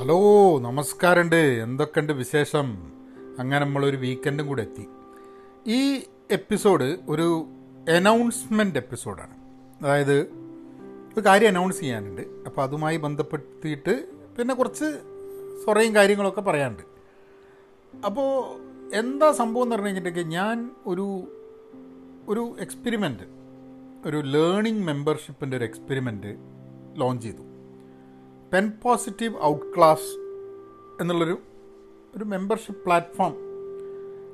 Hello നമസ്കാരമുണ്ട്. എന്തൊക്കെയുണ്ട് വിശേഷം? അങ്ങനെ നമ്മളൊരു വീക്കെൻഡും കൂടെ എത്തി. ഈ എപ്പിസോഡ് ഒരു അനൗൺസ്മെന്റ് എപ്പിസോഡാണ് അതായത് ഒരു കാര്യം അനൗൺസ് ചെയ്യാനുണ്ട്. അപ്പോൾ അതുമായി ബന്ധപ്പെടുത്തിയിട്ട് പിന്നെ കുറച്ച് സൊറയും കാര്യങ്ങളൊക്കെ പറയാനുണ്ട്. അപ്പോൾ എന്താ സംഭവം എന്ന് പറഞ്ഞു കഴിഞ്ഞിട്ടുണ്ടെങ്കിൽ ഞാൻ ഒരു ഒരു എക്സ്പെരിമെന്റ് ഒരു ലേണിംഗ് മെമ്പർഷിപ്പിന്റെ ഒരു എക്സ്പെരിമെന്റ് ലോഞ്ച് ചെയ്തു. പെൻ പോസിറ്റീവ് ഔട്ട് ക്ലാസ് എന്നുള്ളൊരു ഒരു മെമ്പർഷിപ്പ് പ്ലാറ്റ്ഫോം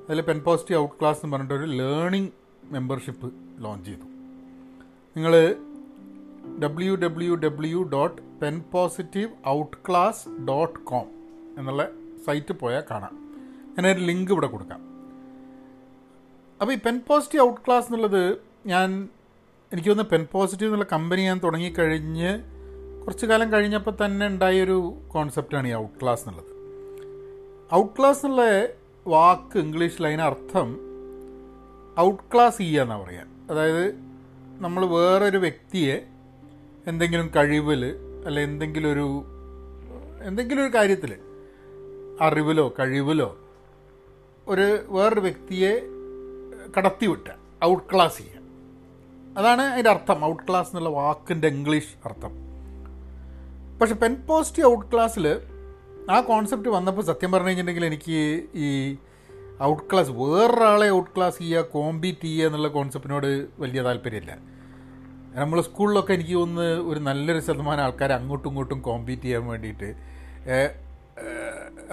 അതിൽ പെൻ പോസിറ്റീവ് ഔട്ട് ക്ലാസ് എന്ന് പറഞ്ഞിട്ട് ഒരു ലേണിംഗ് മെമ്പർഷിപ്പ് ലോഞ്ച് ചെയ്തു. നിങ്ങൾ W W W dot pen positive out class dot com എന്നുള്ള സൈറ്റ് പോയാൽ കാണാം. ഞാനൊരു ലിങ്ക് ഇവിടെ കൊടുക്കാം. അപ്പോൾ ഈ പെൻ പോസിറ്റീവ് ഔട്ട് ക്ലാസ് എന്നുള്ളത് ഞാൻ എനിക്ക് തോന്നുന്നു പെൻ പോസിറ്റീവ് എന്നുള്ള കമ്പനി ഞാൻ തുടങ്ങിക്കഴിഞ്ഞ് കുറച്ച് കാലം കഴിഞ്ഞപ്പോൾ തന്നെ ഉണ്ടായൊരു കോൺസെപ്റ്റാണ് ഈ ഔട്ട് ക്ലാസ് എന്നുള്ളത്. ഔട്ട് ക്ലാസ് എന്നുള്ള വാക്ക് ഇംഗ്ലീഷിൽ അതിനർത്ഥം ഔട്ട് ക്ലാസ് ചെയ്യുക എന്നാണ് പറയുക. അതായത് നമ്മൾ വേറൊരു വ്യക്തിയെ എന്തെങ്കിലും കഴിവിൽ അല്ല എന്തെങ്കിലും ഒരു എന്തെങ്കിലും ഒരു കാര്യത്തിൽ അറിവിലോ കഴിവിലോ ഒരു വേറൊരു വ്യക്തിയെ കടത്തിവിട്ട ഔട്ട് ക്ലാസ് ചെയ്യുക. അതാണ് അതിന്റെ അർത്ഥം. ഔട്ട് ക്ലാസ് എന്നുള്ള വാക്കിന്റെ ഇംഗ്ലീഷ് അർത്ഥം. പക്ഷെ പെൻ പോസിറ്റീവ് ഔട്ട് ക്ലാസ്സിൽ ആ കോൺസെപ്റ്റ് വന്നപ്പോൾ സത്യം പറഞ്ഞു കഴിഞ്ഞിട്ടുണ്ടെങ്കിൽ എനിക്ക് ഈ ഔട്ട് ക്ലാസ് വേറൊരാളെ ഔട്ട് ക്ലാസ് ചെയ്യുക കോമ്പീറ്റ് ചെയ്യുക എന്നുള്ള കോൺസെപ്റ്റിനോട് വലിയ താല്പര്യമില്ല. നമ്മൾ സ്കൂളിലൊക്കെ എനിക്ക് ഒന്ന് ഒരു നല്ലൊരു ശതമാനം ആൾക്കാർ അങ്ങോട്ടും ഇങ്ങോട്ടും കോമ്പീറ്റ് ചെയ്യാൻ വേണ്ടിയിട്ട്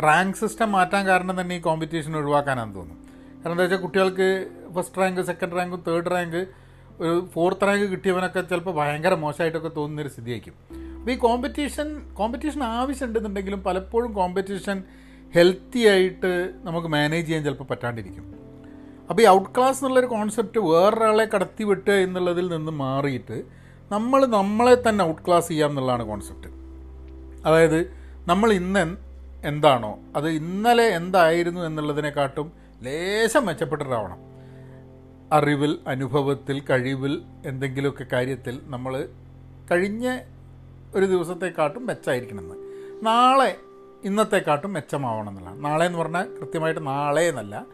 റാങ്ക് സിസ്റ്റം മാറ്റാൻ കാരണം തന്നെ ഈ കോമ്പറ്റീഷൻ ഒഴിവാക്കാനാണെന്ന് തോന്നുന്നു. കാരണം എന്താ വെച്ചാൽ കുട്ടികൾക്ക് first rank second rank third rank ഒരു ഫോർത്ത് റാങ്ക് കിട്ടിയവനൊക്കെ ചിലപ്പോൾ ഭയങ്കര മോശമായിട്ടൊക്കെ തോന്നുന്നൊരു സ്ഥിതിയായിരിക്കും. ഈ കോമ്പറ്റീഷൻ കോമ്പറ്റീഷൻ ആവശ്യമുണ്ടെന്നുണ്ടെങ്കിലും പലപ്പോഴും കോമ്പറ്റീഷൻ ഹെൽത്തി ആയിട്ട് നമുക്ക് മാനേജ് ചെയ്യാൻ ചിലപ്പോൾ പറ്റാണ്ടിരിക്കും. അപ്പോൾ ഈ ഔട്ട് ക്ലാസ് എന്നുള്ളൊരു കോൺസെപ്റ്റ് വേറൊരാളെ കടത്തി വിട്ടുക എന്നുള്ളതിൽ നിന്ന് മാറിയിട്ട് നമ്മൾ നമ്മളെ തന്നെ ഔട്ട് ക്ലാസ് ചെയ്യാം എന്നുള്ളതാണ് കോൺസെപ്റ്റ് അതായത് നമ്മൾ ഇന്ന് എന്താണോ അത് ഇന്നലെ എന്തായിരുന്നു എന്നുള്ളതിനെക്കാട്ടും ലേശം മെച്ചപ്പെട്ടിട്ടാവണം അറിവിൽ അനുഭവത്തിൽ കഴിവിൽ എന്തെങ്കിലുമൊക്കെ കാര്യത്തിൽ നമ്മൾ കഴിഞ്ഞ ഒരു ദിവസത്തെക്കാട്ടും മെച്ചമായിരിക്കണമെന്ന്. നാളെ ഇന്നത്തെക്കാട്ടും മെച്ചമാവണം എന്നുള്ളതാണ് നാളെ എന്ന് പറഞ്ഞാൽ കൃത്യമായിട്ട് നാളെ എന്നല്ല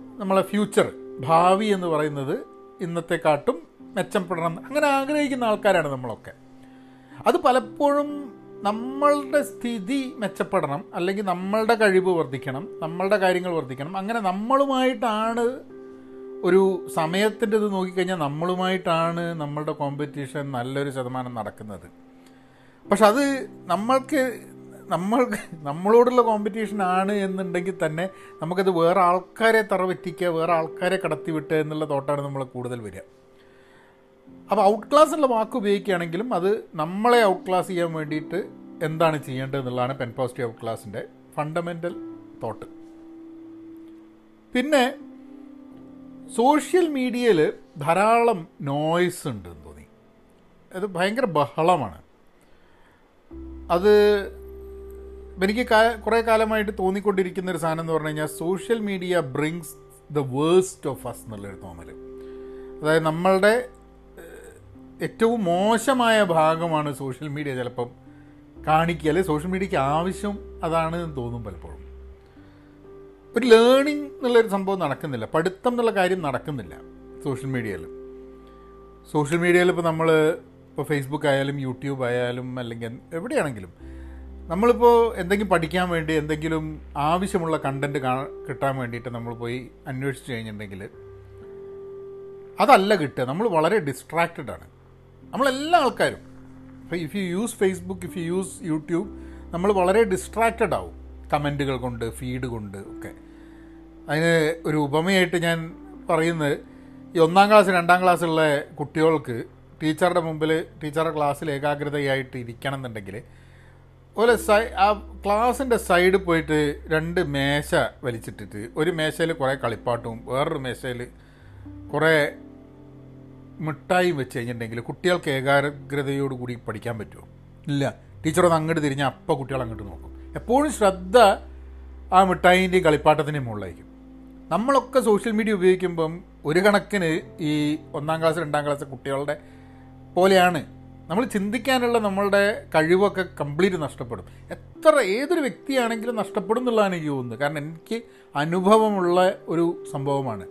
നമ്മളെ ഫ്യൂച്ചർ ഭാവി എന്ന് പറയുന്നത് ഇന്നത്തെക്കാട്ടും മെച്ചപ്പെടണം. അങ്ങനെ ആഗ്രഹിക്കുന്ന ആൾക്കാരാണ് നമ്മളൊക്കെ. അത് പലപ്പോഴും നമ്മളുടെ സ്ഥിതി മെച്ചപ്പെടണം അല്ലെങ്കിൽ നമ്മളുടെ കഴിവ് വർദ്ധിക്കണം നമ്മളുടെ കാര്യങ്ങൾ വർദ്ധിക്കണം. അങ്ങനെ നമ്മളുമായിട്ടാണ് ഒരു സമയത്തിന്റെ ഇത് നോക്കിക്കഴിഞ്ഞാൽ നമ്മളുമായിട്ടാണ് നമ്മളുടെ കോമ്പറ്റീഷൻ നല്ലൊരു ശതമാനം നടക്കുന്നത്. പക്ഷെ അത് നമ്മൾക്ക് നമ്മൾക്ക് നമ്മളോടുള്ള കോമ്പറ്റീഷൻ ആണ് എന്നുണ്ടെങ്കിൽ തന്നെ നമുക്കത് വേറെ ആൾക്കാരെ തറവെറ്റിക്കുക വേറെ ആൾക്കാരെ കടത്തിവിട്ടുക എന്നുള്ള തോട്ടാണ് നമ്മൾ കൂടുതൽ വരിക. അപ്പോൾ ഔട്ട് ക്ലാസ് എന്നുള്ള വാക്ക് ഉപയോഗിക്കുകയാണെങ്കിലും അത് നമ്മളെ ഔട്ട് ക്ലാസ് ചെയ്യാൻ വേണ്ടിയിട്ട് എന്താണ് ചെയ്യേണ്ടത് എന്നുള്ളതാണ് പെൻ പോസിറ്റീവ് ഔട്ട് ക്ലാസിന്റെ ഫണ്ടമെന്റൽ തോട്ട് പിന്നെ സോഷ്യൽ മീഡിയയിൽ ധാരാളം നോയ്സ് ഉണ്ട് എന്ന് തോന്നി. അത് ഭയങ്കര ബഹളമാണ്. അത് എനിക്ക് കുറേ കാലമായിട്ട് തോന്നിക്കൊണ്ടിരിക്കുന്ന ഒരു സാധനം എന്ന് പറഞ്ഞു കഴിഞ്ഞാൽ social media brings the worst of us എന്നുള്ളൊരു തോന്നൽ. അതായത് നമ്മളുടെ ഏറ്റവും മോശമായ ഭാഗമാണ് സോഷ്യൽ മീഡിയ ചിലപ്പം കാണിക്കുക. അല്ലെങ്കിൽ സോഷ്യൽ മീഡിയക്ക് ആവശ്യം അതാണ് എന്ന് തോന്നും പലപ്പോഴും. ഒരു ലേണിംഗ് എന്നുള്ളൊരു സംഭവം നടക്കുന്നില്ല. പഠിത്തം എന്നുള്ള കാര്യം നടക്കുന്നില്ല സോഷ്യൽ മീഡിയയിൽ. സോഷ്യൽ മീഡിയയിൽ ഇപ്പോൾ നമ്മൾ ഇപ്പോൾ ഫേസ്ബുക്ക് ആയാലും യൂട്യൂബ് ആയാലും അല്ലെങ്കിൽ എവിടെയാണെങ്കിലും നമ്മളിപ്പോൾ എന്തെങ്കിലും പഠിക്കാൻ വേണ്ടി എന്തെങ്കിലും ആവശ്യമുള്ള കണ്ടന്റ് കിട്ടാൻ വേണ്ടിയിട്ട് നമ്മൾ പോയി അന്വേഷിച്ച് കഴിഞ്ഞിട്ടുണ്ടെങ്കിൽ അതല്ല കിട്ടുക. നമ്മൾ വളരെ ഡിസ്ട്രാക്റ്റഡ് ആണ്. നമ്മളെല്ലാ ആൾക്കാരും. ഇപ്പോൾ if you use Facebook if you use YouTube നമ്മൾ വളരെ ഡിസ്ട്രാക്റ്റഡ് ആവും. കമന്റുകൾ കൊണ്ട് ഫീഡ് കൊണ്ട് ഒക്കെ. അതിന് ഒരു ഉപമയായിട്ട് ഞാൻ പറയുന്നത് ഈ ഒന്നാം ക്ലാസ് രണ്ടാം ക്ലാസ്സുള്ള കുട്ടികൾക്ക് ടീച്ചറുടെ മുമ്പിൽ ടീച്ചറുടെ ക്ലാസ്സിൽ ഏകാഗ്രതയായിട്ട് ഇരിക്കണം എന്നുണ്ടെങ്കിൽ അതുപോലെ സൈ ആ ക്ലാസ്സിന്റെ സൈഡിൽ പോയിട്ട് രണ്ട് മേശ വലിച്ചിട്ടിട്ട് ഒരു മേശയിൽ കുറേ കളിപ്പാട്ടും വേറൊരു മേശയിൽ കുറേ മിഠായും വെച്ച് കഴിഞ്ഞിട്ടുണ്ടെങ്കിൽ കുട്ടികൾക്ക് ഏകാഗ്രതയോട് കൂടി പഠിക്കാൻ പറ്റുമോ? ഇല്ല. ടീച്ചറൊന്ന് അങ്ങോട്ട് തിരിഞ്ഞാൽ അപ്പം കുട്ടികൾ അങ്ങോട്ട് നോക്കും. എപ്പോഴും ശ്രദ്ധ ആ മിഠായിന്റെയും കളിപ്പാട്ടത്തിന്റെയും മുകളിലായിരിക്കും. നമ്മളൊക്കെ സോഷ്യൽ മീഡിയ ഉപയോഗിക്കുമ്പം ഒരു കണക്കിന് ഈ ഒന്നാം ക്ലാസ് രണ്ടാം ക്ലാസ് കുട്ടികളുടെ പോലെയാണ്. നമ്മൾ ചിന്തിക്കാനുള്ള നമ്മളുടെ കഴിവൊക്കെ കംപ്ലീറ്റ് നഷ്ടപ്പെടും. എത്ര ഏതൊരു വ്യക്തിയാണെങ്കിലും നഷ്ടപ്പെടും എന്നുള്ളതാണ് എനിക്ക് തോന്നുന്നത്. കാരണം എനിക്ക് അനുഭവമുള്ള ഒരു സംഭവമാണ്.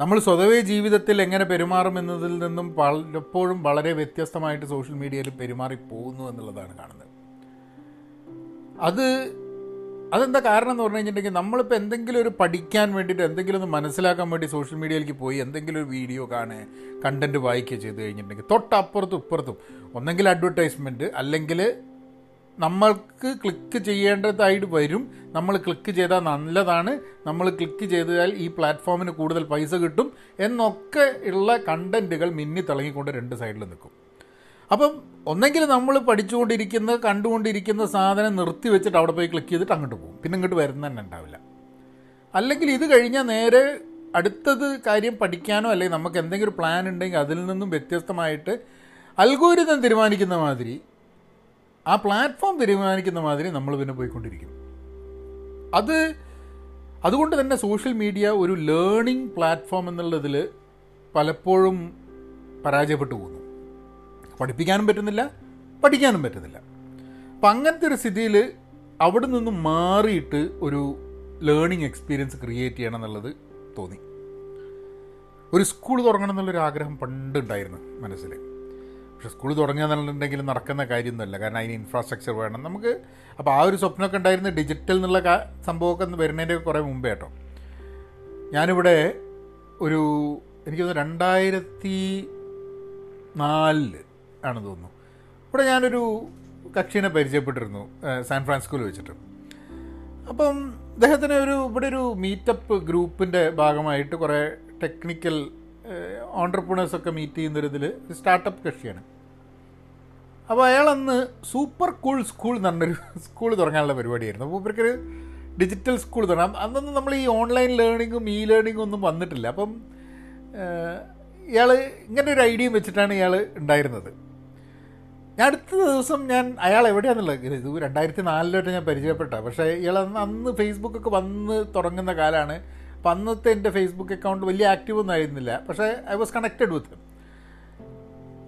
നമ്മൾ സ്വതവേ ജീവിതത്തിൽ എങ്ങനെ പെരുമാറും എന്നതിൽ നിന്നും പലപ്പോഴും വളരെ വ്യത്യസ്തമായിട്ട് സോഷ്യൽ മീഡിയയിൽ പെരുമാറി പോകുന്നു എന്നുള്ളതാണ് കാണുന്നത്. അത് അതെന്താ കാരണം എന്ന് പറഞ്ഞു കഴിഞ്ഞിട്ടുണ്ടെങ്കിൽ നമ്മളിപ്പോൾ എന്തെങ്കിലും ഒരു പഠിക്കാൻ വേണ്ടിയിട്ട് എന്തെങ്കിലും ഒന്ന് മനസ്സിലാക്കാൻ വേണ്ടി സോഷ്യൽ മീഡിയയിലേക്ക് പോയി എന്തെങ്കിലും ഒരു വീഡിയോ കാണുക കണ്ടന്റ് വായിക്കുക ചെയ്ത് കഴിഞ്ഞിട്ടുണ്ടെങ്കിൽ തൊട്ടപ്പുറത്തും ഇപ്പുറത്തും ഒന്നെങ്കിൽ അഡ്വർടൈസ്മെന്റ് അല്ലെങ്കിൽ നമ്മൾക്ക് ക്ലിക്ക് ചെയ്യേണ്ടതായിട്ട് വരും. നമ്മൾ ക്ലിക്ക് ചെയ്താൽ നല്ലതാണ്. നമ്മൾ ക്ലിക്ക് ചെയ്താൽ ഈ പ്ലാറ്റ്ഫോമിന് കൂടുതൽ പൈസ കിട്ടും. എന്നൊക്കെ ഉള്ള കണ്ടന്റുകൾ മിന്നി തിളങ്ങിക്കൊണ്ട് രണ്ട് സൈഡിൽ നിൽക്കും. അപ്പം ഒന്നെങ്കിൽ നമ്മൾ പഠിച്ചുകൊണ്ടിരിക്കുന്ന കണ്ടുകൊണ്ടിരിക്കുന്ന സാധനം നിർത്തി വെച്ചിട്ട് അവിടെ പോയി ക്ലിക്ക് ചെയ്തിട്ട് അങ്ങോട്ട് പോകും. പിന്നെ ഇങ്ങോട്ട് വരുന്ന തന്നെ ഉണ്ടാവില്ല. അല്ലെങ്കിൽ ഇത് കഴിഞ്ഞാൽ നേരെ അടുത്തത് കാര്യം പഠിക്കാനോ അല്ലെങ്കിൽ നമുക്ക് എന്തെങ്കിലും പ്ലാൻ ഉണ്ടെങ്കിൽ അതിൽ നിന്നും വ്യത്യസ്തമായിട്ട് അൽഗോരിതം തീരുമാനിക്കുന്ന മാതിരി ആ പ്ലാറ്റ്ഫോം തീരുമാനിക്കുന്ന മാതിരി നമ്മൾ പിന്നെ പോയിക്കൊണ്ടിരിക്കും. അത് അതുകൊണ്ട് തന്നെ സോഷ്യൽ മീഡിയ ഒരു ലേണിംഗ് പ്ലാറ്റ്ഫോം എന്നുള്ളതിൽ പലപ്പോഴും പരാജയപ്പെട്ടു പോകുന്നു. പഠിപ്പിക്കാനും പറ്റുന്നില്ല പഠിക്കാനും പറ്റുന്നില്ല. അപ്പം അങ്ങനത്തെ ഒരു സ്ഥിതിയിൽ അവിടെ നിന്നും മാറിയിട്ട് ഒരു ലേണിംഗ് എക്സ്പീരിയൻസ് ക്രിയേറ്റ് ചെയ്യണം എന്നുള്ളത് തോന്നി. ഒരു സ്കൂൾ തുടങ്ങണം എന്നുള്ളൊരു ആഗ്രഹം പണ്ടുണ്ടായിരുന്നു മനസ്സിൽ. പക്ഷേ സ്കൂൾ തുടങ്ങുക എന്നുണ്ടെങ്കിൽ നടക്കുന്ന കാര്യമൊന്നുമല്ല. കാരണം അതിന് ഇൻഫ്രാസ്ട്രക്ചർ വേണം. നമുക്ക് അപ്പോൾ ആ ഒരു സ്വപ്നമൊക്കെ ഉണ്ടായിരുന്ന ഡിജിറ്റൽ എന്നുള്ള സംഭവമൊക്കെ വരുന്നതിന്റെ കുറേ മുമ്പേ കേട്ടോ. ഞാനിവിടെ ഒരു എനിക്ക് തോന്നുന്നു രണ്ടായിരത്തി നാലിൽ ആണെന്ന് തോന്നുന്നു. ഇവിടെ ഞാനൊരു കക്ഷീനെ പരിചയപ്പെട്ടിരുന്നു സാൻ ഫ്രാൻസിസ്കോയിൽ വെച്ചിട്ട്. അപ്പം അദ്ദേഹത്തിന് ഒരു ഇവിടെ ഒരു മീറ്റപ്പ് ഗ്രൂപ്പിന്റെ ഭാഗമായിട്ട് കുറേ ടെക്നിക്കൽ ഓണ്ടർപ്രണേഴ്സൊക്കെ മീറ്റ് ചെയ്യുന്നൊരിതിൽ സ്റ്റാർട്ടപ്പ് കക്ഷിയാണ്. അപ്പോൾ അയാളന്ന് സൂപ്പർ കൂൾ സ്കൂൾ എന്ന് പറഞ്ഞൊരു സ്കൂൾ തുടങ്ങാനുള്ള പരിപാടിയായിരുന്നു. അപ്പോൾ ഇവർക്കൊരു ഡിജിറ്റൽ സ്കൂൾ തുടങ്ങാം. അന്നൊന്നും നമ്മൾ ഈ ഓൺലൈൻ ലേണിങ്ങും ഇ ലേണിങ്ങും ഒന്നും വന്നിട്ടില്ല. അപ്പം ഇയാൾ ഇങ്ങനെ ഒരു ഐഡിയയും വെച്ചിട്ടാണ് ഇയാൾ ഉണ്ടായിരുന്നത്. ഞാൻ അടുത്ത ദിവസം ഞാൻ അയാൾ എവിടെയാണെന്നുള്ളത് ഇത് രണ്ടായിരത്തി നാലിലോട്ട് ഞാൻ പരിചയപ്പെട്ട. പക്ഷേ ഇയാൾ അന്ന് ഫേസ്ബുക്കൊക്കെ വന്ന് തുടങ്ങുന്ന കാലമാണ് അപ്പം അന്നത്തെ എന്റെ ഫേസ്ബുക്ക് അക്കൗണ്ട് വലിയ ആക്റ്റീവ് ഒന്നും ആയിരുന്നില്ല. പക്ഷേ ഐ വാസ് കണക്റ്റഡ് വിത്ത്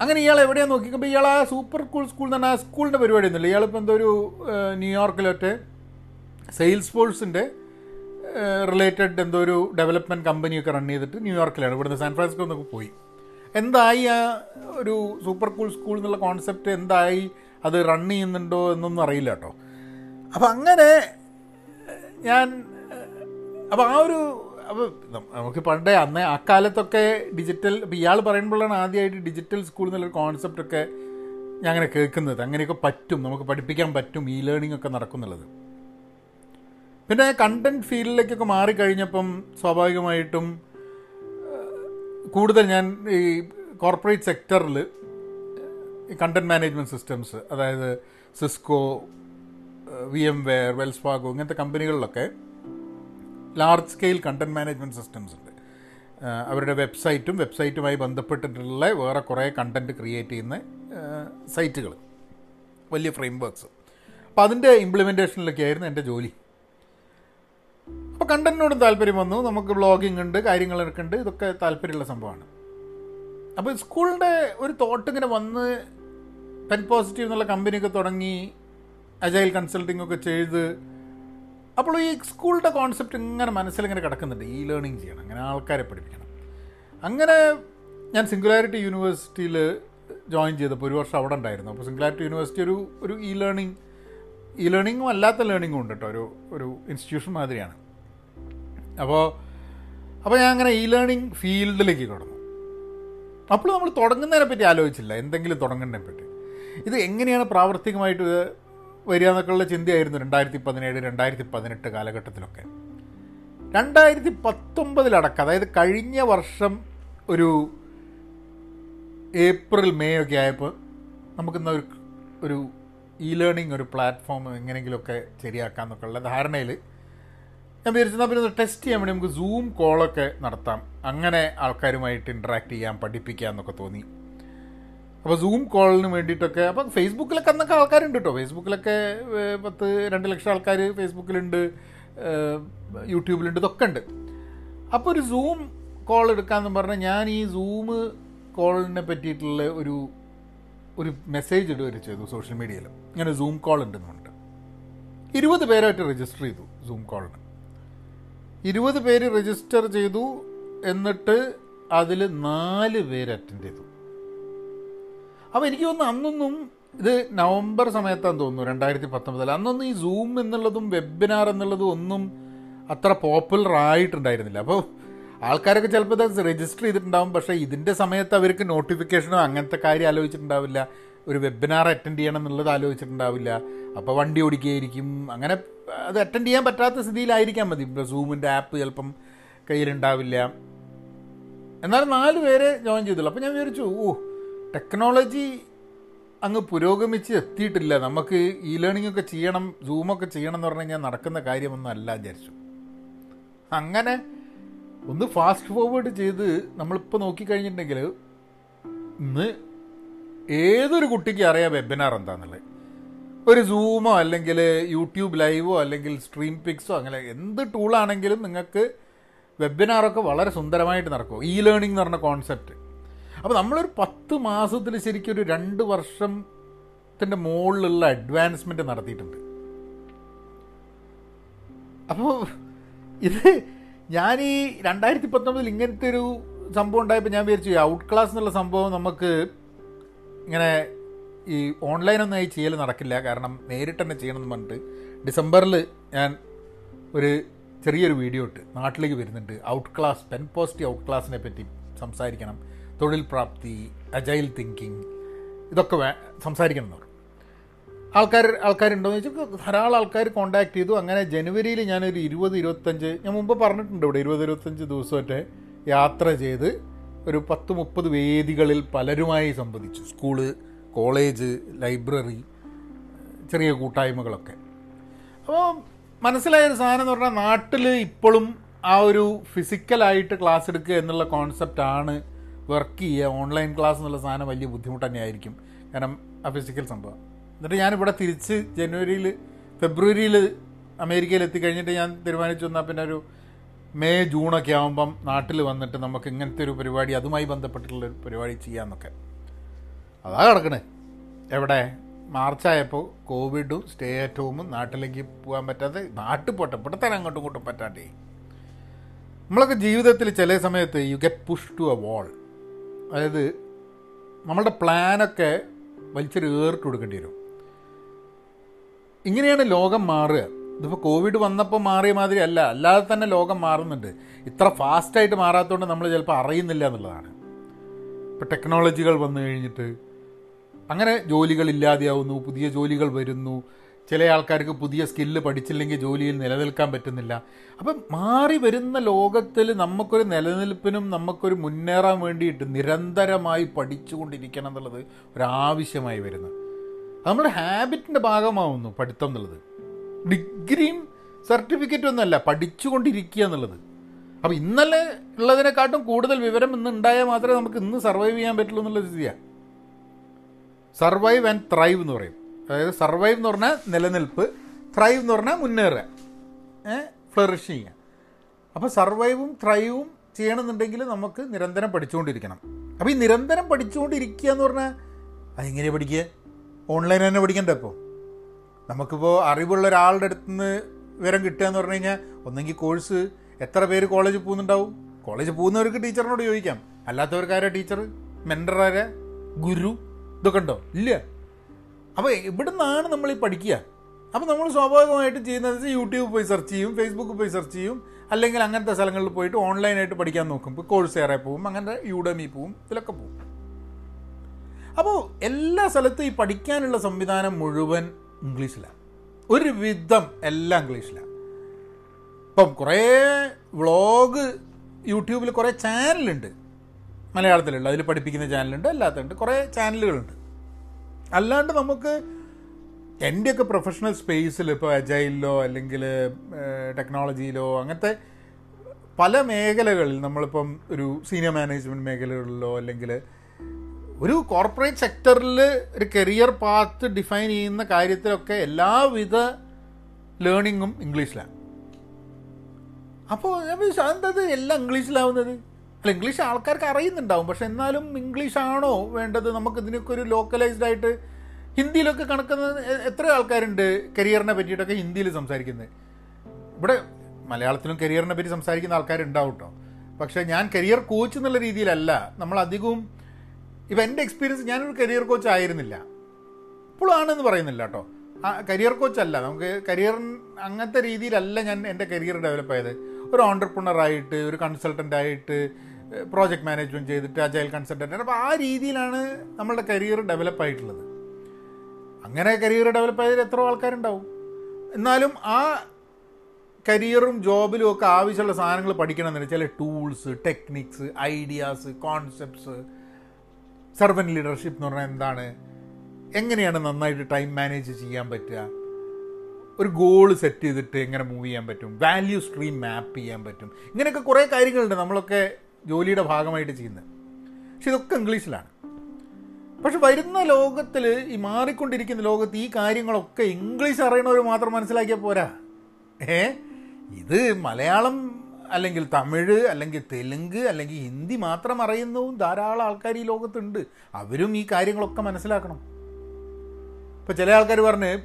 അങ്ങനെ ഇയാൾ എവിടെയാണ് നോക്കിക്കുമ്പോൾ ഇയാൾ ആ സൂപ്പർ കൂൾ സ്കൂൾ എന്ന് പറഞ്ഞാൽ ആ സ്കൂളിന്റെ പരിപാടി ഒന്നുമില്ല. ഇയാളിപ്പോൾ എന്തോ ഒരു ന്യൂയോർക്കിലൊക്കെ സെയിൽസ് ഫോഴ്സിന്റെ റിലേറ്റഡ് എന്തോ ഒരു ഡെവലപ്മെന്റ് കമ്പനിയൊക്കെ റൺ ചെയ്തിട്ട് ന്യൂയോർക്കിലാണ് ഇവിടുന്ന് സാൻ എന്നൊക്കെ പോയി. എന്തായി ആ ഒരു സൂപ്പർ കൂൾ സ്കൂൾ എന്നുള്ള കോൺസെപ്റ്റ് എന്തായി? അത് റൺ ചെയ്യുന്നുണ്ടോ എന്നൊന്നും അറിയില്ല കേട്ടോ. അപ്പം അങ്ങനെ ഞാൻ അപ്പം ആ ഒരു അപ്പോൾ നമുക്ക് പണ്ടേ അന്ന് അക്കാലത്തൊക്കെ ഡിജിറ്റൽ ഇപ്പോൾ ഇയാൾ പറയുമ്പോഴാണ് ആദ്യമായിട്ട് ഡിജിറ്റൽ സ്കൂൾ എന്നുള്ളൊരു കോൺസെപ്റ്റൊക്കെ ഞാൻ അങ്ങനെ കേൾക്കുന്നത്. അങ്ങനെയൊക്കെ പറ്റും നമുക്ക് പഠിപ്പിക്കാൻ പറ്റും ഇ ലേണിംഗ് ഒക്കെ നടക്കുന്നുള്ളത്. പിന്നെ കണ്ടന്റ് ഫീൽഡിലേക്കൊക്കെ മാറിക്കഴിഞ്ഞപ്പം സ്വാഭാവികമായിട്ടും കൂടുതൽ ഞാൻ ഈ കോർപ്പറേറ്റ് സെക്ടറിൽ കണ്ടന്റ് മാനേജ്മെന്റ് സിസ്റ്റംസ് അതായത് Cisco VMware Wells Fargo ഇങ്ങനത്തെ കമ്പനികളിലൊക്കെ large scale content management systems ഉണ്ട്. അവരുടെ വെബ്സൈറ്റും വെബ്സൈറ്റുമായി ബന്ധപ്പെട്ടിട്ടുള്ള വേറെ കുറേ കണ്ടന്റ് ക്രിയേറ്റ് ചെയ്യുന്ന സൈറ്റുകൾ വലിയ ഫ്രെയിം വർക്ക്സ് അപ്പോൾ അതിന്റെ ഇംപ്ലിമെന്റേഷനിലൊക്കെ ആയിരുന്നു എന്റെ ജോലി. അപ്പോൾ കണ്ടന്റിനോടും താല്പര്യം വന്നു. നമുക്ക് ബ്ലോഗിംഗ് ഉണ്ട് കാര്യങ്ങളൊക്കെ ഉണ്ട്. ഇതൊക്കെ താല്പര്യമുള്ള സംഭവമാണ്. അപ്പോൾ സ്കൂളിന്റെ ഒരു തോട്ട് ഇങ്ങനെ വന്ന് പെൻ പോസിറ്റീവ് എന്നുള്ള കമ്പനിയൊക്കെ തുടങ്ങി അജൈൽ കൺസൾട്ടിംഗ് ഒക്കെ ചെയ്ത് അപ്പോൾ ഈ സ്കൂളിന്റെ കോൺസെപ്റ്റ് ഇങ്ങനെ മനസ്സിലിങ്ങനെ കിടക്കുന്നുണ്ട്. ഈ ലേണിംഗ് ചെയ്യണം. അങ്ങനെ ആൾക്കാരെ പഠിപ്പിക്കണം. അങ്ങനെ ഞാൻ സിംഗുലാരിറ്റി യൂണിവേഴ്സിറ്റിയിൽ ജോയിൻ ചെയ്തപ്പോൾ ഒരു വർഷം അവിടെ ഉണ്ടായിരുന്നു. അപ്പോൾ സിംഗുലാരിറ്റി യൂണിവേഴ്സിറ്റി ഒരു ഒരു ഇ ലേണിംഗ് ഇ ലേണിങ്ങും അല്ലാത്ത ലേണിങ്ങും ഉണ്ട് കേട്ടോ. ഒരു ഒരു ഇൻസ്റ്റിറ്റ്യൂഷൻ മാതിരിയാണ്. അപ്പോൾ അപ്പോൾ ഞാൻ അങ്ങനെ ഇ ലേണിംഗ് ഫീൽഡിലേക്ക് കടന്നു. അപ്പോൾ നമ്മൾ തുടങ്ങുന്നതിനെ പറ്റി ആലോചിച്ചില്ല. എന്തെങ്കിലും തുടങ്ങുന്നതിനെ പറ്റി. ഇത് എങ്ങനെയാണ് പ്രാവർത്തികമായിട്ട് വരിക എന്നൊക്കെയുള്ള ചിന്തയായിരുന്നു രണ്ടായിരത്തി പതിനേഴ് രണ്ടായിരത്തി പതിനെട്ട് കാലഘട്ടത്തിലൊക്കെ. രണ്ടായിരത്തി പത്തൊമ്പതിലടക്കം അതായത് കഴിഞ്ഞ വർഷം ഒരു ഏപ്രിൽ മെയ് ഒക്കെ ആയപ്പോൾ നമുക്കിന്ന് ഒരു ഒരു ഇ ലേണിംഗ് ഒരു പ്ലാറ്റ്ഫോം എങ്ങനെയെങ്കിലുമൊക്കെ ശരിയാക്കാം എന്നൊക്കെയുള്ള ധാരണയിൽ ഞാൻ വിചാരിച്ചെന്നാൽ പിന്നെ ടെസ്റ്റ് ചെയ്യാൻ വേണ്ടി നമുക്ക് സൂം കോളൊക്കെ നടത്താം. അങ്ങനെ ആൾക്കാരുമായിട്ട് ഇൻട്രാക്ട് ചെയ്യാം പഠിപ്പിക്കാം എന്നൊക്കെ തോന്നി. അപ്പോൾ സൂം കോളിന് വേണ്ടിയിട്ടൊക്കെ അപ്പം ഫേസ്ബുക്കിലൊക്കെ അന്നൊക്കെ ആൾക്കാരുണ്ട് കേട്ടോ ഫേസ്ബുക്കിലൊക്കെ പത്ത് രണ്ട് ലക്ഷം ആൾക്കാർ ഫേസ്ബുക്കിലുണ്ട് യൂട്യൂബിലുണ്ട് ഇതൊക്കെ ഉണ്ട്. അപ്പോൾ ഒരു സൂം കോൾ എടുക്കാമെന്ന് പറഞ്ഞാൽ ഞാൻ ഈ സൂം കോളിനെ പറ്റിയിട്ടുള്ള ഒരു ഒരു മെസ്സേജ് ഇടുകയൊരു ചെയ്തു സോഷ്യൽ മീഡിയയിൽ ഇങ്ങനെ സൂം കോൾ ഉണ്ടെന്ന് പറഞ്ഞിട്ട്. ഇരുപത് പേരായിട്ട് രജിസ്റ്റർ ചെയ്തു സൂം കോളിന് ഇരുപത് പേര് രജിസ്റ്റർ ചെയ്തു എന്നിട്ട് അതിൽ നാല് പേര് അറ്റൻഡ് ചെയ്തു. അപ്പോൾ എനിക്ക് തോന്നുന്നു അന്നൊന്നും ഇത് നവംബർ സമയത്താന്ന് തോന്നുന്നു രണ്ടായിരത്തി പത്തൊമ്പതിൽ അന്നൊന്നും ഈ സൂം എന്നുള്ളതും വെബിനാർ എന്നുള്ളതും ഒന്നും അത്ര പോപ്പുലർ ആയിട്ടുണ്ടായിരുന്നില്ല. അപ്പോൾ ആൾക്കാരൊക്കെ ചിലപ്പോൾ ഇത് രജിസ്റ്റർ ചെയ്തിട്ടുണ്ടാവും പക്ഷേ ഇതിന്റെ സമയത്ത് അവർക്ക് നോട്ടിഫിക്കേഷനോ അങ്ങനത്തെ കാര്യം ആലോചിച്ചിട്ടുണ്ടാവില്ല. ഒരു വെബിനാർ അറ്റൻഡ് ചെയ്യണം എന്നുള്ളത് ആലോചിച്ചിട്ടുണ്ടാവില്ല. അപ്പോൾ വണ്ടി ഓടിക്കുകയായിരിക്കും അങ്ങനെ അത് അറ്റൻഡ് ചെയ്യാൻ പറ്റാത്ത സ്ഥിതിയിലായിരിക്കാൻ മതി. ഇപ്പോൾ സൂമിന്റെ ആപ്പ് ചിലപ്പം കയ്യിലുണ്ടാവില്ല. എന്നാലും നാല് പേരെ ജോയിൻ ചെയ്തുള്ളൂ. അപ്പോൾ ഞാൻ വിചാരിച്ചു ഓ ടെക്നോളജി അങ്ങ് പുരോഗമിച്ച് എത്തിയിട്ടില്ല. നമുക്ക് ഇ ലേണിംഗ് ഒക്കെ ചെയ്യണം സൂമൊക്കെ ചെയ്യണം എന്ന് പറഞ്ഞു കഴിഞ്ഞാൽ നടക്കുന്ന കാര്യമൊന്നും അല്ല വിചാരിച്ചു. അങ്ങനെ ഒന്ന് ഫാസ്റ്റ് ഫോർവേഡ് ചെയ്ത് നമ്മളിപ്പോൾ നോക്കിക്കഴിഞ്ഞിട്ടുണ്ടെങ്കിൽ ഇന്ന് ഏതൊരു കുട്ടിക്ക് അറിയാം വെബിനാർ എന്താണെന്നുള്ളത് ഒരു സൂമോ അല്ലെങ്കിൽ യൂട്യൂബ് ലൈവോ അല്ലെങ്കിൽ സ്ട്രീം പിക്സോ അങ്ങനെ എന്ത് ടൂളാണെങ്കിലും നിങ്ങൾക്ക് വെബിനാറൊക്കെ വളരെ സുന്ദരമായിട്ട് നടക്കും. ഇ ലേണിംഗ് എന്ന് പറഞ്ഞ കോൺസെപ്റ്റ് അപ്പോൾ നമ്മളൊരു പത്ത് മാസത്തിൽ ശരിക്കും ഒരു രണ്ട് വർഷത്തിന്റെ മുകളിലുള്ള അഡ്വാൻസ്മെന്റ് നടത്തിയിട്ടുണ്ട്. അപ്പോൾ ഇത് ഞാൻ ഈ രണ്ടായിരത്തി പത്തൊമ്പതിൽ ഇങ്ങനത്തെ ഒരു സംഭവം ഉണ്ടായപ്പോൾ ഞാൻ വിചാരിച്ചു ഔട്ട് ക്ലാസ് എന്നുള്ള സംഭവം നമുക്ക് ഇങ്ങനെ ഈ ഓൺലൈനൊന്നും ആയി ചെയ്യൽ നടക്കില്ല. കാരണം നേരിട്ട് തന്നെ ചെയ്യണമെന്ന് പറഞ്ഞിട്ട് ഡിസംബറിൽ ഞാൻ ഒരു ചെറിയൊരു വീഡിയോ ഇട്ട് നാട്ടിലേക്ക് വരുന്നുണ്ട്. Out Class Pen Positive Out ക്ലാസ്സിനെ പറ്റി സംസാരിക്കണം. തൊഴിൽ പ്രാപ്തി അജൈൽ തിങ്കിങ് ഇതൊക്കെ വേ സംസാരിക്കണം എന്ന് ആൾക്കാർ ആൾക്കാരുണ്ടോയെന്ന് വെച്ചാൽ ധാരാളം ആൾക്കാർ കോൺടാക്ട് ചെയ്തു. അങ്ങനെ ജനുവരിയിൽ ഞാനൊരു ഇരുപത് ഇരുപത്തഞ്ച് ഞാൻ മുമ്പ് പറഞ്ഞിട്ടുണ്ട് ഇവിടെ ഇരുപത് ഇരുപത്തഞ്ച് ദിവസമൊക്കെ യാത്ര ചെയ്ത് ഒരു പത്ത് മുപ്പത് വേദികളിൽ പലരുമായി സംബന്ധിച്ചു സ്കൂൾ കോളേജ് ലൈബ്രറി ചെറിയ കൂട്ടായ്മകളൊക്കെ. അപ്പോൾ മനസ്സിലായ ഒരു സാധനം എന്ന് പറഞ്ഞാൽ നാട്ടിൽ ഇപ്പോഴും ആ ഒരു ഫിസിക്കലായിട്ട് ക്ലാസ് എടുക്കുക എന്നുള്ള കോൺസെപ്റ്റാണ് വർക്ക് ചെയ്യുക. ഓൺലൈൻ ക്ലാസ് എന്നുള്ള സാധനം വലിയ ബുദ്ധിമുട്ട് തന്നെയായിരിക്കും. കാരണം ആ ഫിസിക്കൽ സംഭവം. എന്നിട്ട് ഞാനിവിടെ തിരിച്ച് ജനുവരിയിൽ ഫെബ്രുവരിയിൽ അമേരിക്കയിൽ എത്തിക്കഴിഞ്ഞിട്ട് ഞാൻ തീരുമാനിച്ചു വന്നാൽ പിന്നെ ഒരു മെയ് ജൂണൊക്കെ ആകുമ്പം നാട്ടിൽ വന്നിട്ട് നമുക്ക് ഇങ്ങനത്തെ ഒരു പരിപാടി അതുമായി ബന്ധപ്പെട്ടിട്ടുള്ള ഒരു പരിപാടി ചെയ്യാമെന്നൊക്കെ അതാ കിടക്കണേ. എവിടെ? മാർച്ചായപ്പോൾ കോവിഡും സ്റ്റേ അറ്റ് ഹോമും നാട്ടിലേക്ക് പോകാൻ പറ്റാതെ നാട്ടിൽ പോട്ടെ. ഇവിടെ തന്നെ അങ്ങോട്ടും ഇങ്ങോട്ടും പറ്റാണ്ടേ. നമ്മളൊക്കെ ജീവിതത്തിൽ ചില സമയത്ത് you get push to a wall അതായത് നമ്മളുടെ പ്ലാനൊക്കെ വലിച്ചൊരു ഏറിട്ട് കൊടുക്കേണ്ടി വരും. ഇങ്ങനെയാണ് ലോകം മാറുക. ഇതിപ്പോൾ കോവിഡ് വന്നപ്പോൾ മാറിയ മാതിരി അല്ല. അല്ലാതെ തന്നെ ലോകം മാറുന്നുണ്ട്. ഇത്ര ഫാസ്റ്റായിട്ട് മാറാത്തതുകൊണ്ട് നമ്മൾ ചിലപ്പോൾ അറിയുന്നില്ല എന്നുള്ളതാണ്. ഇപ്പോൾ ടെക്നോളജികൾ വന്നു കഴിഞ്ഞിട്ട് അങ്ങനെ ജോലികൾ ഇല്ലാതെയാവുന്നു പുതിയ ജോലികൾ വരുന്നു. ചില ആൾക്കാർക്ക് പുതിയ സ്കില്ല് പഠിച്ചില്ലെങ്കിൽ ജോലിയിൽ നിലനിൽക്കാൻ പറ്റുന്നില്ല. അപ്പം മാറി വരുന്ന ലോകത്തിൽ നമുക്കൊരു നിലനിൽപ്പിനും നമുക്കൊരു മുന്നേറാൻ വേണ്ടിയിട്ട് നിരന്തരമായി പഠിച്ചുകൊണ്ടിരിക്കണം എന്നുള്ളത് ഒരാവശ്യമായി വരുന്നു നമ്മുടെ ഹാബിറ്റിന്റെ ഭാഗമാവുന്നു പഠിത്തം എന്നുള്ളത്. ഡിഗ്രിയും സർട്ടിഫിക്കറ്റും ഒന്നുമല്ല പഠിച്ചുകൊണ്ടിരിക്കുക എന്നുള്ളത്. അപ്പോൾ ഇന്നലെ ഉള്ളതിനെക്കാട്ടും കൂടുതൽ വിവരം ഇന്ന് ഉണ്ടായാൽ മാത്രമേ നമുക്ക് ഇന്ന് സർവൈവ് ചെയ്യാൻ പറ്റുള്ളൂ എന്നുള്ള സ്ഥിതിയാണ്. സർവൈവ് ആൻഡ് ത്രൈവ് എന്ന് പറയും. അതായത് സർവൈവ് എന്ന് പറഞ്ഞാൽ നിലനിൽപ്പ് ത്രൈവ് എന്ന് പറഞ്ഞാൽ മുന്നേറുക. ഫ്ലറിഷ് ചെയ്യുക. അപ്പോൾ സർവൈവും ത്രൈവും ചെയ്യണമെന്നുണ്ടെങ്കിൽ നമുക്ക് നിരന്തരം പഠിച്ചുകൊണ്ടിരിക്കണം. അപ്പോൾ ഈ നിരന്തരം പഠിച്ചുകൊണ്ടിരിക്കുക എന്ന് പറഞ്ഞാൽ അതെങ്ങനെയാണ് പഠിക്കുക? ഓൺലൈൻ തന്നെ പഠിക്കണ്ടേ ഇപ്പോൾ നമുക്കിപ്പോൾ അറിവുള്ള ഒരാളുടെ അടുത്ത് നിന്ന് വിവരം കിട്ടുക എന്ന് പറഞ്ഞു കഴിഞ്ഞാൽ ഒന്നെങ്കിൽ കോഴ്സ് എത്ര പേര് കോളേജിൽ പോകുന്നുണ്ടാവും? കോളേജിൽ പോകുന്നവർക്ക് ടീച്ചറിനോട് ചോദിക്കാം. അല്ലാത്തവർക്കാരാ ടീച്ചർ മെന്ററാരാ ഗുരു? ഇതൊക്കെ ഉണ്ടോ ഇല്ല. അപ്പോൾ ഇവിടുന്നാണ് നമ്മൾ ഈ പഠിക്കുക അപ്പോൾ നമ്മൾ സ്വാഭാവികമായിട്ടും ചെയ്യുന്നത് യൂട്യൂബ് പോയി സെർച്ച് ചെയ്യും ഫേസ്ബുക്ക് പോയി സെർച്ച് ചെയ്യും അല്ലെങ്കിൽ അങ്ങനത്തെ സ്ഥലങ്ങളിൽ പോയിട്ട് ഓൺലൈനായിട്ട് പഠിക്കാൻ നോക്കും. ഇപ്പോൾ കോഴ്സ് ഏറെ പോവും അങ്ങനെ യൂഡമി പോവും ഇതിലൊക്കെ പോവും. അപ്പോൾ എല്ലാ സ്ഥലത്തും ഈ പഠിക്കാനുള്ള സംവിധാനം മുഴുവൻ ഇംഗ്ലീഷിലാണ് ഒരു വിധം എല്ലാം ഇംഗ്ലീഷിലാണ് ഇപ്പം കുറേ വ്ളോഗ് യൂട്യൂബിൽ കുറേ ചാനലുണ്ട് മലയാളത്തിലുള്ള അതിൽ പഠിപ്പിക്കുന്ന ചാനലുണ്ട് അല്ലാത്തതുണ്ട്. കുറേ ചാനലുകളുണ്ട് അല്ലാണ്ട് നമുക്ക് എന്റെയൊക്കെ പ്രൊഫഷണൽ സ്പേസിൽ ഇപ്പോൾ അജൈലിലോ അല്ലെങ്കിൽ ടെക്നോളജിയിലോ അങ്ങനത്തെ പല മേഖലകളിൽ നമ്മളിപ്പം ഒരു സീനിയർ മാനേജ്മെന്റ് മേഖലകളിലോ അല്ലെങ്കിൽ ഒരു കോർപ്പറേറ്റ് സെക്ടറിൽ ഒരു കരിയർ പാത്ത് ഡിഫൈൻ ചെയ്യുന്ന കാര്യത്തിലൊക്കെ എല്ലാവിധ ലേണിങ്ങും ഇംഗ്ലീഷിലാണ് അപ്പോൾ ഞാൻ എന്തത് എല്ലാം ഇംഗ്ലീഷിലാവുന്നത് അല്ല ഇംഗ്ലീഷ് ആൾക്കാർക്ക് അറിയുന്നുണ്ടാവും. പക്ഷെ എന്നാലും ഇംഗ്ലീഷ് ആണോ വേണ്ടത്? നമുക്ക് ഇതിനൊക്കെ ഒരു ലോക്കലൈസ്ഡ് ആയിട്ട് ഹിന്ദിയിലൊക്കെ കണക്കുന്ന എത്ര ആൾക്കാരുണ്ട് കരിയറിനെ പറ്റിയിട്ടൊക്കെ ഹിന്ദിയിൽ സംസാരിക്കുന്നത്? ഇവിടെ മലയാളത്തിലും കരിയറിനെ പറ്റി സംസാരിക്കുന്ന ആൾക്കാരുണ്ടാവും കേട്ടോ പക്ഷേ ഞാൻ കരിയർ കോച്ച് എന്നുള്ള രീതിയിലല്ല. നമ്മൾ അധികവും ഇപ്പം എന്റെ എക്സ്പീരിയൻസ് ഞാനൊരു കരിയർ കോച്ച് ആയിരുന്നില്ല. ഇപ്പോഴാണെന്ന് പറയുന്നില്ല കേട്ടോ ആ കരിയർ കോച്ച് അല്ല. നമുക്ക് കരിയർ അങ്ങനത്തെ രീതിയിലല്ല ഞാൻ എന്റെ കരിയർ ഡെവലപ്പ് ആയത്. ഒരു ഓണ്ടർപ്രണറായിട്ട് ഒരു കൺസൾട്ടന്റ് ആയിട്ട് പ്രോജക്റ്റ് മാനേജ്മെന്റ് ചെയ്തിട്ട് അജൈൽ കൺസൾട്ടന്റ് അപ്പോൾ ആ രീതിയിലാണ് നമ്മളുടെ കരിയർ ഡെവലപ്പ് ആയിട്ടുള്ളത്. അങ്ങനെ കരിയർ ഡെവലപ്പ് ആയതിൽ എത്ര ആൾക്കാരുണ്ടാവും. എന്നാലും ആ കരിയറും ജോബിലും ഒക്കെ ആവശ്യമുള്ള സാധനങ്ങൾ പഠിക്കണമെന്ന് ചില tools techniques ideas concepts servant leadership എന്ന് പറഞ്ഞാൽ എന്താണ്? എങ്ങനെയാണ് നന്നായിട്ട് ടൈം മാനേജ് ചെയ്യാൻ പറ്റുക? ഒരു ഗോൾ സെറ്റ് ചെയ്തിട്ട് എങ്ങനെ മൂവ് ചെയ്യാൻ പറ്റും? വാല്യൂ സ്ട്രീം മാപ്പ് ചെയ്യാൻ പറ്റും? ഇങ്ങനെയൊക്കെ കുറേ കാര്യങ്ങളുണ്ട് നമ്മളൊക്കെ ജോലിയുടെ ഭാഗമായിട്ട് ചെയ്യുന്നത്. പക്ഷെ ഇതൊക്കെ ഇംഗ്ലീഷിലാണ്. പക്ഷെ വരുന്ന ലോകത്തിൽ ഈ മാറിക്കൊണ്ടിരിക്കുന്ന ലോകത്ത് ഈ കാര്യങ്ങളൊക്കെ ഇംഗ്ലീഷ് അറിയണവർ മാത്രം മനസ്സിലാക്കിയാൽ പോരാ. ഏ? ഇത് മലയാളം അല്ലെങ്കിൽ തമിഴ് അല്ലെങ്കിൽ തെലുങ്ക് അല്ലെങ്കിൽ ഹിന്ദി മാത്രം അറിയുന്നതും ധാരാളം ആൾക്കാർ ഈ ലോകത്തുണ്ട്. അവരും ഈ കാര്യങ്ങളൊക്കെ മനസ്സിലാക്കണം. ഇപ്പോൾ ചില ആൾക്കാർ പറഞ്ഞ്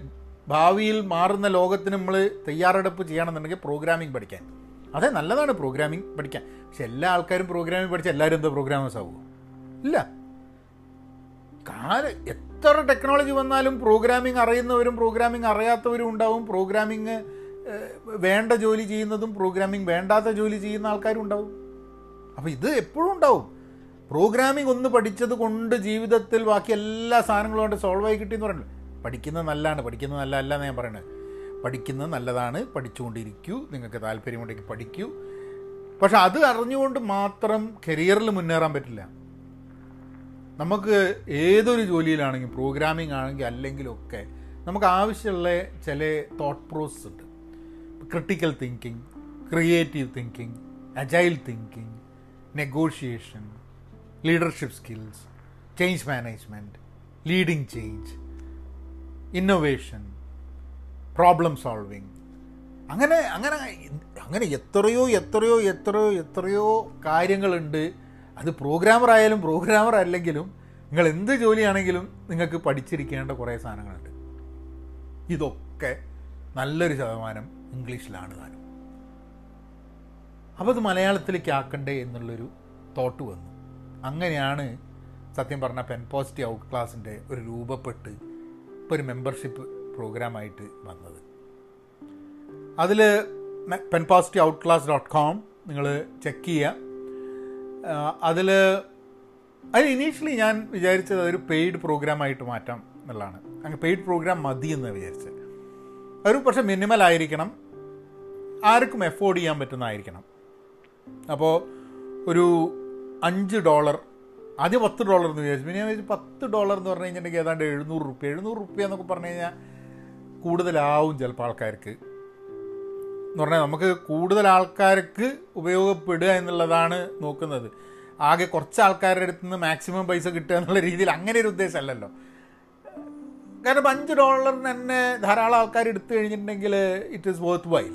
ഭാവിയിൽ മാറുന്ന ലോകത്തിന് നമ്മൾ തയ്യാറെടുപ്പ് ചെയ്യണമെന്നുണ്ടെങ്കിൽ പ്രോഗ്രാമിംഗ് പഠിക്കാൻ. അതെ നല്ലതാണ് പ്രോഗ്രാമിംഗ് പഠിക്കാൻ. പക്ഷെ എല്ലാ ആൾക്കാരും പ്രോഗ്രാമിംഗ് പഠിച്ച എല്ലാവരും എന്താ പ്രോഗ്രാമേഴ്സ് ആവുമോ ഇല്ല. കാല എത്ര ടെക്നോളജി വന്നാലും പ്രോഗ്രാമിംഗ് അറിയുന്നവരും പ്രോഗ്രാമിംഗ് അറിയാത്തവരും ഉണ്ടാവും. പ്രോഗ്രാമിംഗ് വേണ്ട ജോലി ചെയ്യുന്നതും പ്രോഗ്രാമിംഗ് വേണ്ടാത്ത ജോലി ചെയ്യുന്ന ആൾക്കാരും ഉണ്ടാവും. അപ്പോൾ ഇത് എപ്പോഴും ഉണ്ടാവും. പ്രോഗ്രാമിംഗ് ഒന്ന് പഠിച്ചത് കൊണ്ട് ജീവിതത്തിൽ ബാക്കി എല്ലാ സാധനങ്ങളും കൊണ്ട് സോൾവ് ആയി കിട്ടിയെന്ന് പറയുന്നത്. പഠിക്കുന്നത് നല്ലതാണ് പഠിക്കുന്നത് നല്ല അല്ല ഞാൻ പറയുന്നത് പഠിക്കുന്നത് നല്ലതാണ്. പഠിച്ചുകൊണ്ടിരിക്കൂ. നിങ്ങൾക്ക് താല്പര്യമുണ്ടെങ്കിൽ പഠിക്കൂ. പക്ഷെ അത് അറിഞ്ഞുകൊണ്ട് മാത്രം കരിയറിൽ മുന്നേറാൻ പറ്റില്ല. നമുക്ക് ഏതൊരു ജോലിയിലാണെങ്കിലും പ്രോഗ്രാമിംഗ് ആണെങ്കിൽ അല്ലെങ്കിലൊക്കെ നമുക്ക് ആവശ്യമുള്ള ചില തോട്ട് പ്രോസസ് ഉണ്ട്. Critical thinking creative thinking agile thinking negotiation leadership skills change management leading change innovation problem solving അങ്ങനെ അങ്ങനെ അങ്ങനെ എത്രയോ എത്രയോ എത്രയോ എത്രയോ കാര്യങ്ങളുണ്ട്. അത് പ്രോഗ്രാമർ ആയാലും പ്രോഗ്രാമർ അല്ലെങ്കിലും നിങ്ങൾ എന്ത് ജോലിയാണെങ്കിലും നിങ്ങൾക്ക് പഠിച്ചിരിക്കേണ്ട കുറേ സാധനങ്ങളുണ്ട്. ഇതൊക്കെ നല്ലൊരു ശതമാനം ഇംഗ്ലീഷിലാണ് താനും. അപ്പോൾ അത് മലയാളത്തിലേക്ക് ആക്കണ്ടേ എന്നുള്ളൊരു തോട്ട് വന്നു. അങ്ങനെയാണ് സത്യം പറഞ്ഞ പെൻ പോസിറ്റീവ് ഔട്ട് ക്ലാസിന്റെ ഒരു രൂപപ്പെട്ട് ഇപ്പോൾ ഒരു മെമ്പർഷിപ്പ് പ്രോഗ്രാമായിട്ട് വന്നത്. അതിൽ Pen Positive Out Class dot com നിങ്ങൾ ചെക്ക് ചെയ്യുക അതിൽ അത് ഇനീഷ്യലി ഞാൻ വിചാരിച്ചത് ഒരു പെയ്ഡ് പ്രോഗ്രാമായിട്ട് മാറ്റാം എന്നുള്ളതാണ്. അങ്ങനെ പെയ്ഡ് പ്രോഗ്രാം മതി എന്ന് വിചാരിച്ചത്. ഒരു പക്ഷേ മിനിമൽ ആയിരിക്കണം. ആർക്കും എഫോർഡ് ചെയ്യാൻ പറ്റുന്നതായിരിക്കണം. അപ്പോൾ ഒരു അഞ്ച് ഡോളർ ആദ്യം പത്ത് ഡോളർ എന്ന് വിചാരിച്ചു. പിന്നെ ഞാൻ വിചാരിച്ചു പത്ത് ഡോളർ എന്ന് പറഞ്ഞു കഴിഞ്ഞിട്ടുണ്ടെങ്കിൽ ഏതാണ്ട് എഴുന്നൂറ് റുപ്യ എഴുന്നൂറ് റുപ്യ എന്നൊക്കെ പറഞ്ഞു കഴിഞ്ഞാൽ കൂടുതലാവും ചിലപ്പോൾ ആൾക്കാർക്ക്. എന്ന് പറഞ്ഞാൽ നമുക്ക് കൂടുതൽ ആൾക്കാർക്ക് ഉപയോഗപ്പെടുക എന്നുള്ളതാണ് നോക്കുന്നത്. ആകെ കുറച്ച് ആൾക്കാരുടെ അടുത്ത് നിന്ന് മാക്സിമം പൈസ കിട്ടുക എന്നുള്ള രീതിയിൽ അങ്ങനെ ഒരു ഉദ്ദേശമല്ലല്ലോ. കാരണം അഞ്ച് ഡോളറിന് തന്നെ ധാരാളം ആൾക്കാർ എടുത്തു കഴിഞ്ഞിട്ടുണ്ടെങ്കിൽ it is worthwhile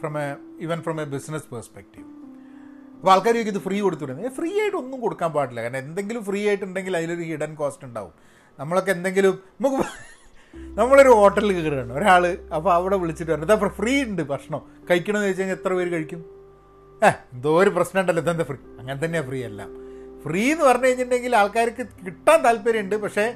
from a even from a business perspective അപ്പോൾ ആൾക്കാർ ഇത് ഫ്രീ കൊടുത്തുവിടുന്നത്? ഫ്രീ ആയിട്ട് ഒന്നും കൊടുക്കാൻ പാടില്ല. കാരണം എന്തെങ്കിലും ഫ്രീ ആയിട്ടുണ്ടെങ്കിൽ അതിലൊരു ഹിഡൻ കോസ്റ്റ് ഉണ്ടാവും. നമ്മളൊക്കെ എന്തെങ്കിലും നമുക്ക് നമ്മളൊരു ഹോട്ടലിൽ കയറുകയാണ്. ഒരാൾ അപ്പോൾ അവിടെ വിളിച്ചിട്ട് പറഞ്ഞു ഇതാ ഫ്രീ ഉണ്ട് ഭക്ഷണം. കഴിക്കണമെന്ന് ചോദിച്ചു കഴിഞ്ഞാൽ എത്ര പേര് കഴിക്കും? ഏ എന്തോ ഒരു പ്രശ്നം ഉണ്ടല്ലോ. ഇതെന്താ ഫ്രീ? അങ്ങനെ തന്നെയാണ് ഫ്രീ എല്ലാം ഫ്രീ എന്ന് പറഞ്ഞു കഴിഞ്ഞിട്ടുണ്ടെങ്കിൽ ആൾക്കാർക്ക് കിട്ടാൻ താല്പര്യമുണ്ട്. പക്ഷേ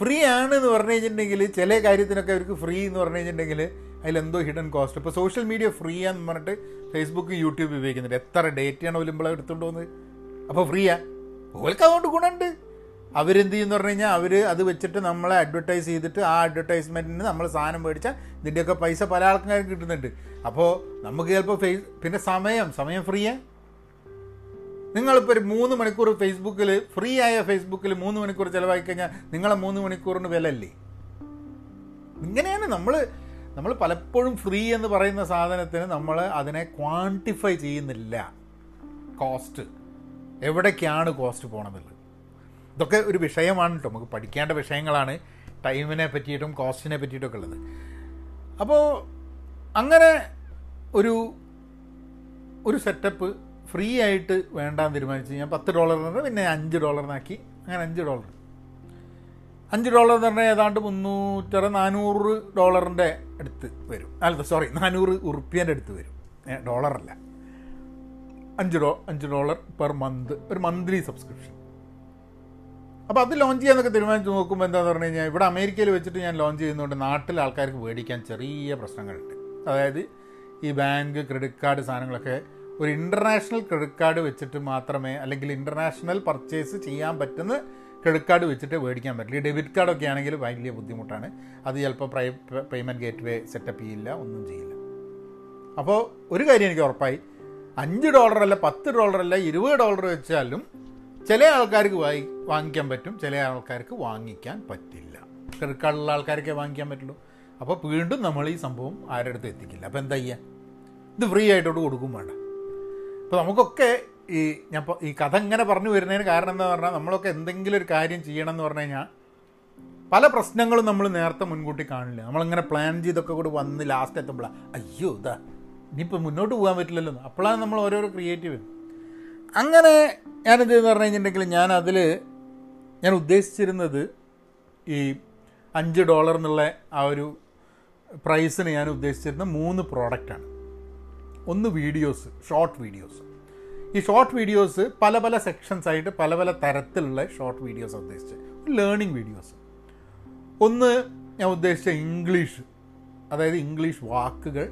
ഫ്രീ ആണ് എന്ന് പറഞ്ഞു കഴിഞ്ഞിട്ടുണ്ടെങ്കിൽ ചില കാര്യത്തിനൊക്കെ അവർക്ക് ഫ്രീ എന്ന് പറഞ്ഞു കഴിഞ്ഞിട്ടുണ്ടെങ്കിൽ അതിലെന്തോ ഹിഡൻ കോസ്റ്റ് ഇപ്പോൾ സോഷ്യൽ മീഡിയ ഫ്രീ ആണെന്ന് പറഞ്ഞിട്ട് ഫേസ്ബുക്ക് യൂട്യൂബ് ഉപയോഗിക്കുന്നുണ്ട്. എത്ര ഡേറ്റയാണ് ഒലിമ്പളെ എടുത്തുകൊണ്ട് പോകുന്നത്? അപ്പോൾ ഫ്രീയാ. ഓൽക്ക് അതുകൊണ്ട് ഗുണമുണ്ട്. അവരെന്ത് ചെയ്യുന്ന പറഞ്ഞു കഴിഞ്ഞാൽ അവർ അത് വെച്ചിട്ട് നമ്മളെ അഡ്വർടൈസ് ചെയ്തിട്ട് ആ അഡ്വർടൈസ്മെന്റിന് നമ്മൾ സാധനം മേടിച്ചാൽ ഇതിന്റെയൊക്കെ പൈസ പല ആൾക്കാർക്ക് കിട്ടുന്നുണ്ട്. അപ്പോൾ നമുക്ക് ചിലപ്പോൾ ഫേസ് പിന്നെ സമയം സമയം ഫ്രീയാ നിങ്ങളിപ്പോൾ ഒരു മൂന്ന് മണിക്കൂർ ഫേസ്ബുക്കിൽ ഫ്രീ ആയ ഫേസ്ബുക്കിൽ മൂന്ന് മണിക്കൂർ ചിലവാക്കി കഴിഞ്ഞാൽ നിങ്ങളെ മൂന്ന് മണിക്കൂറിന് വില അല്ലേ ഇങ്ങനെയാണ് നമ്മൾ നമ്മൾ പലപ്പോഴും ഫ്രീ എന്ന് പറയുന്ന സാധനത്തിന് നമ്മൾ അതിനെ ക്വാണ്ടിഫൈ ചെയ്യുന്നില്ല. കോസ്റ്റ് എവിടേക്കാണ് കോസ്റ്റ് പോകണമെന്നുള്ളത് ഇതൊക്കെ ഒരു വിഷയമാണ് കേട്ടോ. നമുക്ക് പഠിക്കേണ്ട വിഷയങ്ങളാണ് ടൈമിനെ പറ്റിയിട്ടും കോസ്റ്റിനെ പറ്റിയിട്ടൊക്കെ ഉള്ളത്. അപ്പോൾ അങ്ങനെ ഒരു ഒരു സെറ്റപ്പ് ഫ്രീ ആയിട്ട് വേണ്ടാന്ന് തീരുമാനിച്ചു ഞാൻ പത്ത് ഡോളർ എന്ന് പിന്നെ അഞ്ച് ഡോളറിനാക്കി അങ്ങനെ അഞ്ച് ഡോളർ. അഞ്ച് ഡോളർ എന്ന് പറഞ്ഞാൽ ഏതാണ്ട് മുന്നൂറ്ററ നാനൂറ് ഡോളറിന്റെ അടുത്ത് വരും. അല്ല സോറി നാനൂറ് ഉറുപ്പ്യന്റെ അടുത്ത് വരും. ഡോളറല്ല. അഞ്ച് ഡോ അഞ്ച് ഡോളർ പെർ മന്ത് ഒരു മന്ത്ലി സബ്സ്ക്രിപ്ഷൻ. അപ്പോൾ അത് ലോഞ്ച് ചെയ്യാന്നൊക്കെ തീരുമാനിച്ച് നോക്കുമ്പോൾ എന്താണെന്ന് പറഞ്ഞു കഴിഞ്ഞാൽ ഇവിടെ അമേരിക്കയിൽ വെച്ചിട്ട് ഞാൻ ലോഞ്ച് ചെയ്യുന്നതുകൊണ്ട് നാട്ടിലെ ആൾക്കാർക്ക് മേടിക്കാൻ ചെറിയ പ്രശ്നങ്ങളുണ്ട്. അതായത് ഈ ബാങ്ക് ക്രെഡിറ്റ് കാർഡ് സാധനങ്ങളൊക്കെ ഒരു ഇന്റർനാഷണൽ ക്രെഡിറ്റ് കാർഡ് വെച്ചിട്ട് മാത്രമേ അല്ലെങ്കിൽ ഇന്റർനാഷണൽ പർച്ചേസ് ചെയ്യാൻ പറ്റുന്ന ക്രെഡിറ്റ് കാർഡ് വെച്ചിട്ട് മേടിക്കാൻ പറ്റില്ല. ഈ ഡെബിറ്റ് കാർഡൊക്കെ ആണെങ്കിൽ വലിയ ബുദ്ധിമുട്ടാണ്. അത് ചിലപ്പോൾ പ്രൈ പേയ്മെന്റ് ഗേറ്റ് വേ സെറ്റപ്പ് ചെയ്യില്ല ഒന്നും ചെയ്യില്ല. അപ്പോൾ ഒരു കാര്യം എനിക്ക് ഉറപ്പായി. അഞ്ച് ഡോളറല്ല പത്ത് ഡോളറല്ല ഇരുപത് ഡോളർ വെച്ചാലും ചില ആൾക്കാർക്ക് വായി വാങ്ങിക്കാൻ പറ്റും ചില ആൾക്കാർക്ക് വാങ്ങിക്കാൻ പറ്റില്ല. ക്രെഡിറ്റ് കാർഡുള്ള വാങ്ങിക്കാൻ പറ്റുള്ളൂ. അപ്പോൾ വീണ്ടും നമ്മൾ ഈ സംഭവം ആരുടെ അടുത്ത് എത്തിക്കില്ല. അപ്പോൾ എന്താ ചെയ്യുക ഇത് ഫ്രീ ആയിട്ടോട്ട് കൊടുക്കും വേണ്ട. അപ്പോൾ നമുക്കൊക്കെ ഈ ഞാൻ ഈ കഥ ഇങ്ങനെ പറഞ്ഞു വരുന്നതിന് കാരണം എന്താ പറഞ്ഞാൽ നമ്മളൊക്കെ എന്തെങ്കിലും ഒരു കാര്യം ചെയ്യണം എന്ന് പറഞ്ഞു കഴിഞ്ഞാൽ പല പ്രശ്നങ്ങളും നമ്മൾ നേരത്തെ മുൻകൂട്ടി കാണില്ല. നമ്മളിങ്ങനെ പ്ലാൻ ചെയ്തൊക്കെ കൂടി വന്ന് ലാസ്റ്റ് എത്തുമ്പോഴാണ് അയ്യോ ഇതാ ഇനിയിപ്പോൾ മുന്നോട്ട് പോകാൻ പറ്റില്ലല്ലോ. അപ്പോഴാണ് നമ്മൾ ഓരോരോ ക്രിയേറ്റീവ് അങ്ങനെ ഞാനെന്ത് ചെയ്തെന്ന് പറഞ്ഞു കഴിഞ്ഞിട്ടുണ്ടെങ്കിൽ ഞാൻ ഞാൻ ഉദ്ദേശിച്ചിരുന്നത് ഈ അഞ്ച് ഡോളർ എന്നുള്ള ആ ഒരു പ്രൈസിന് ഞാൻ ഉദ്ദേശിച്ചിരുന്ന മൂന്ന് പ്രോഡക്റ്റാണ് ഒന്ന് വീഡിയോസ് ഷോർട്ട് വീഡിയോസ് ഈ ഷോർട്ട് വീഡിയോസ് പല പല സെക്ഷൻസ് ആയിട്ട് പല പല തരത്തിലുള്ള ഷോർട്ട് വീഡിയോസ് ഉദ്ദേശിച്ച് ലേണിംഗ് വീഡിയോസ് ഒന്ന് ഞാൻ ഉദ്ദേശിച്ച ഇംഗ്ലീഷ് അതായത് ഇംഗ്ലീഷ് വാക്കുകൾ.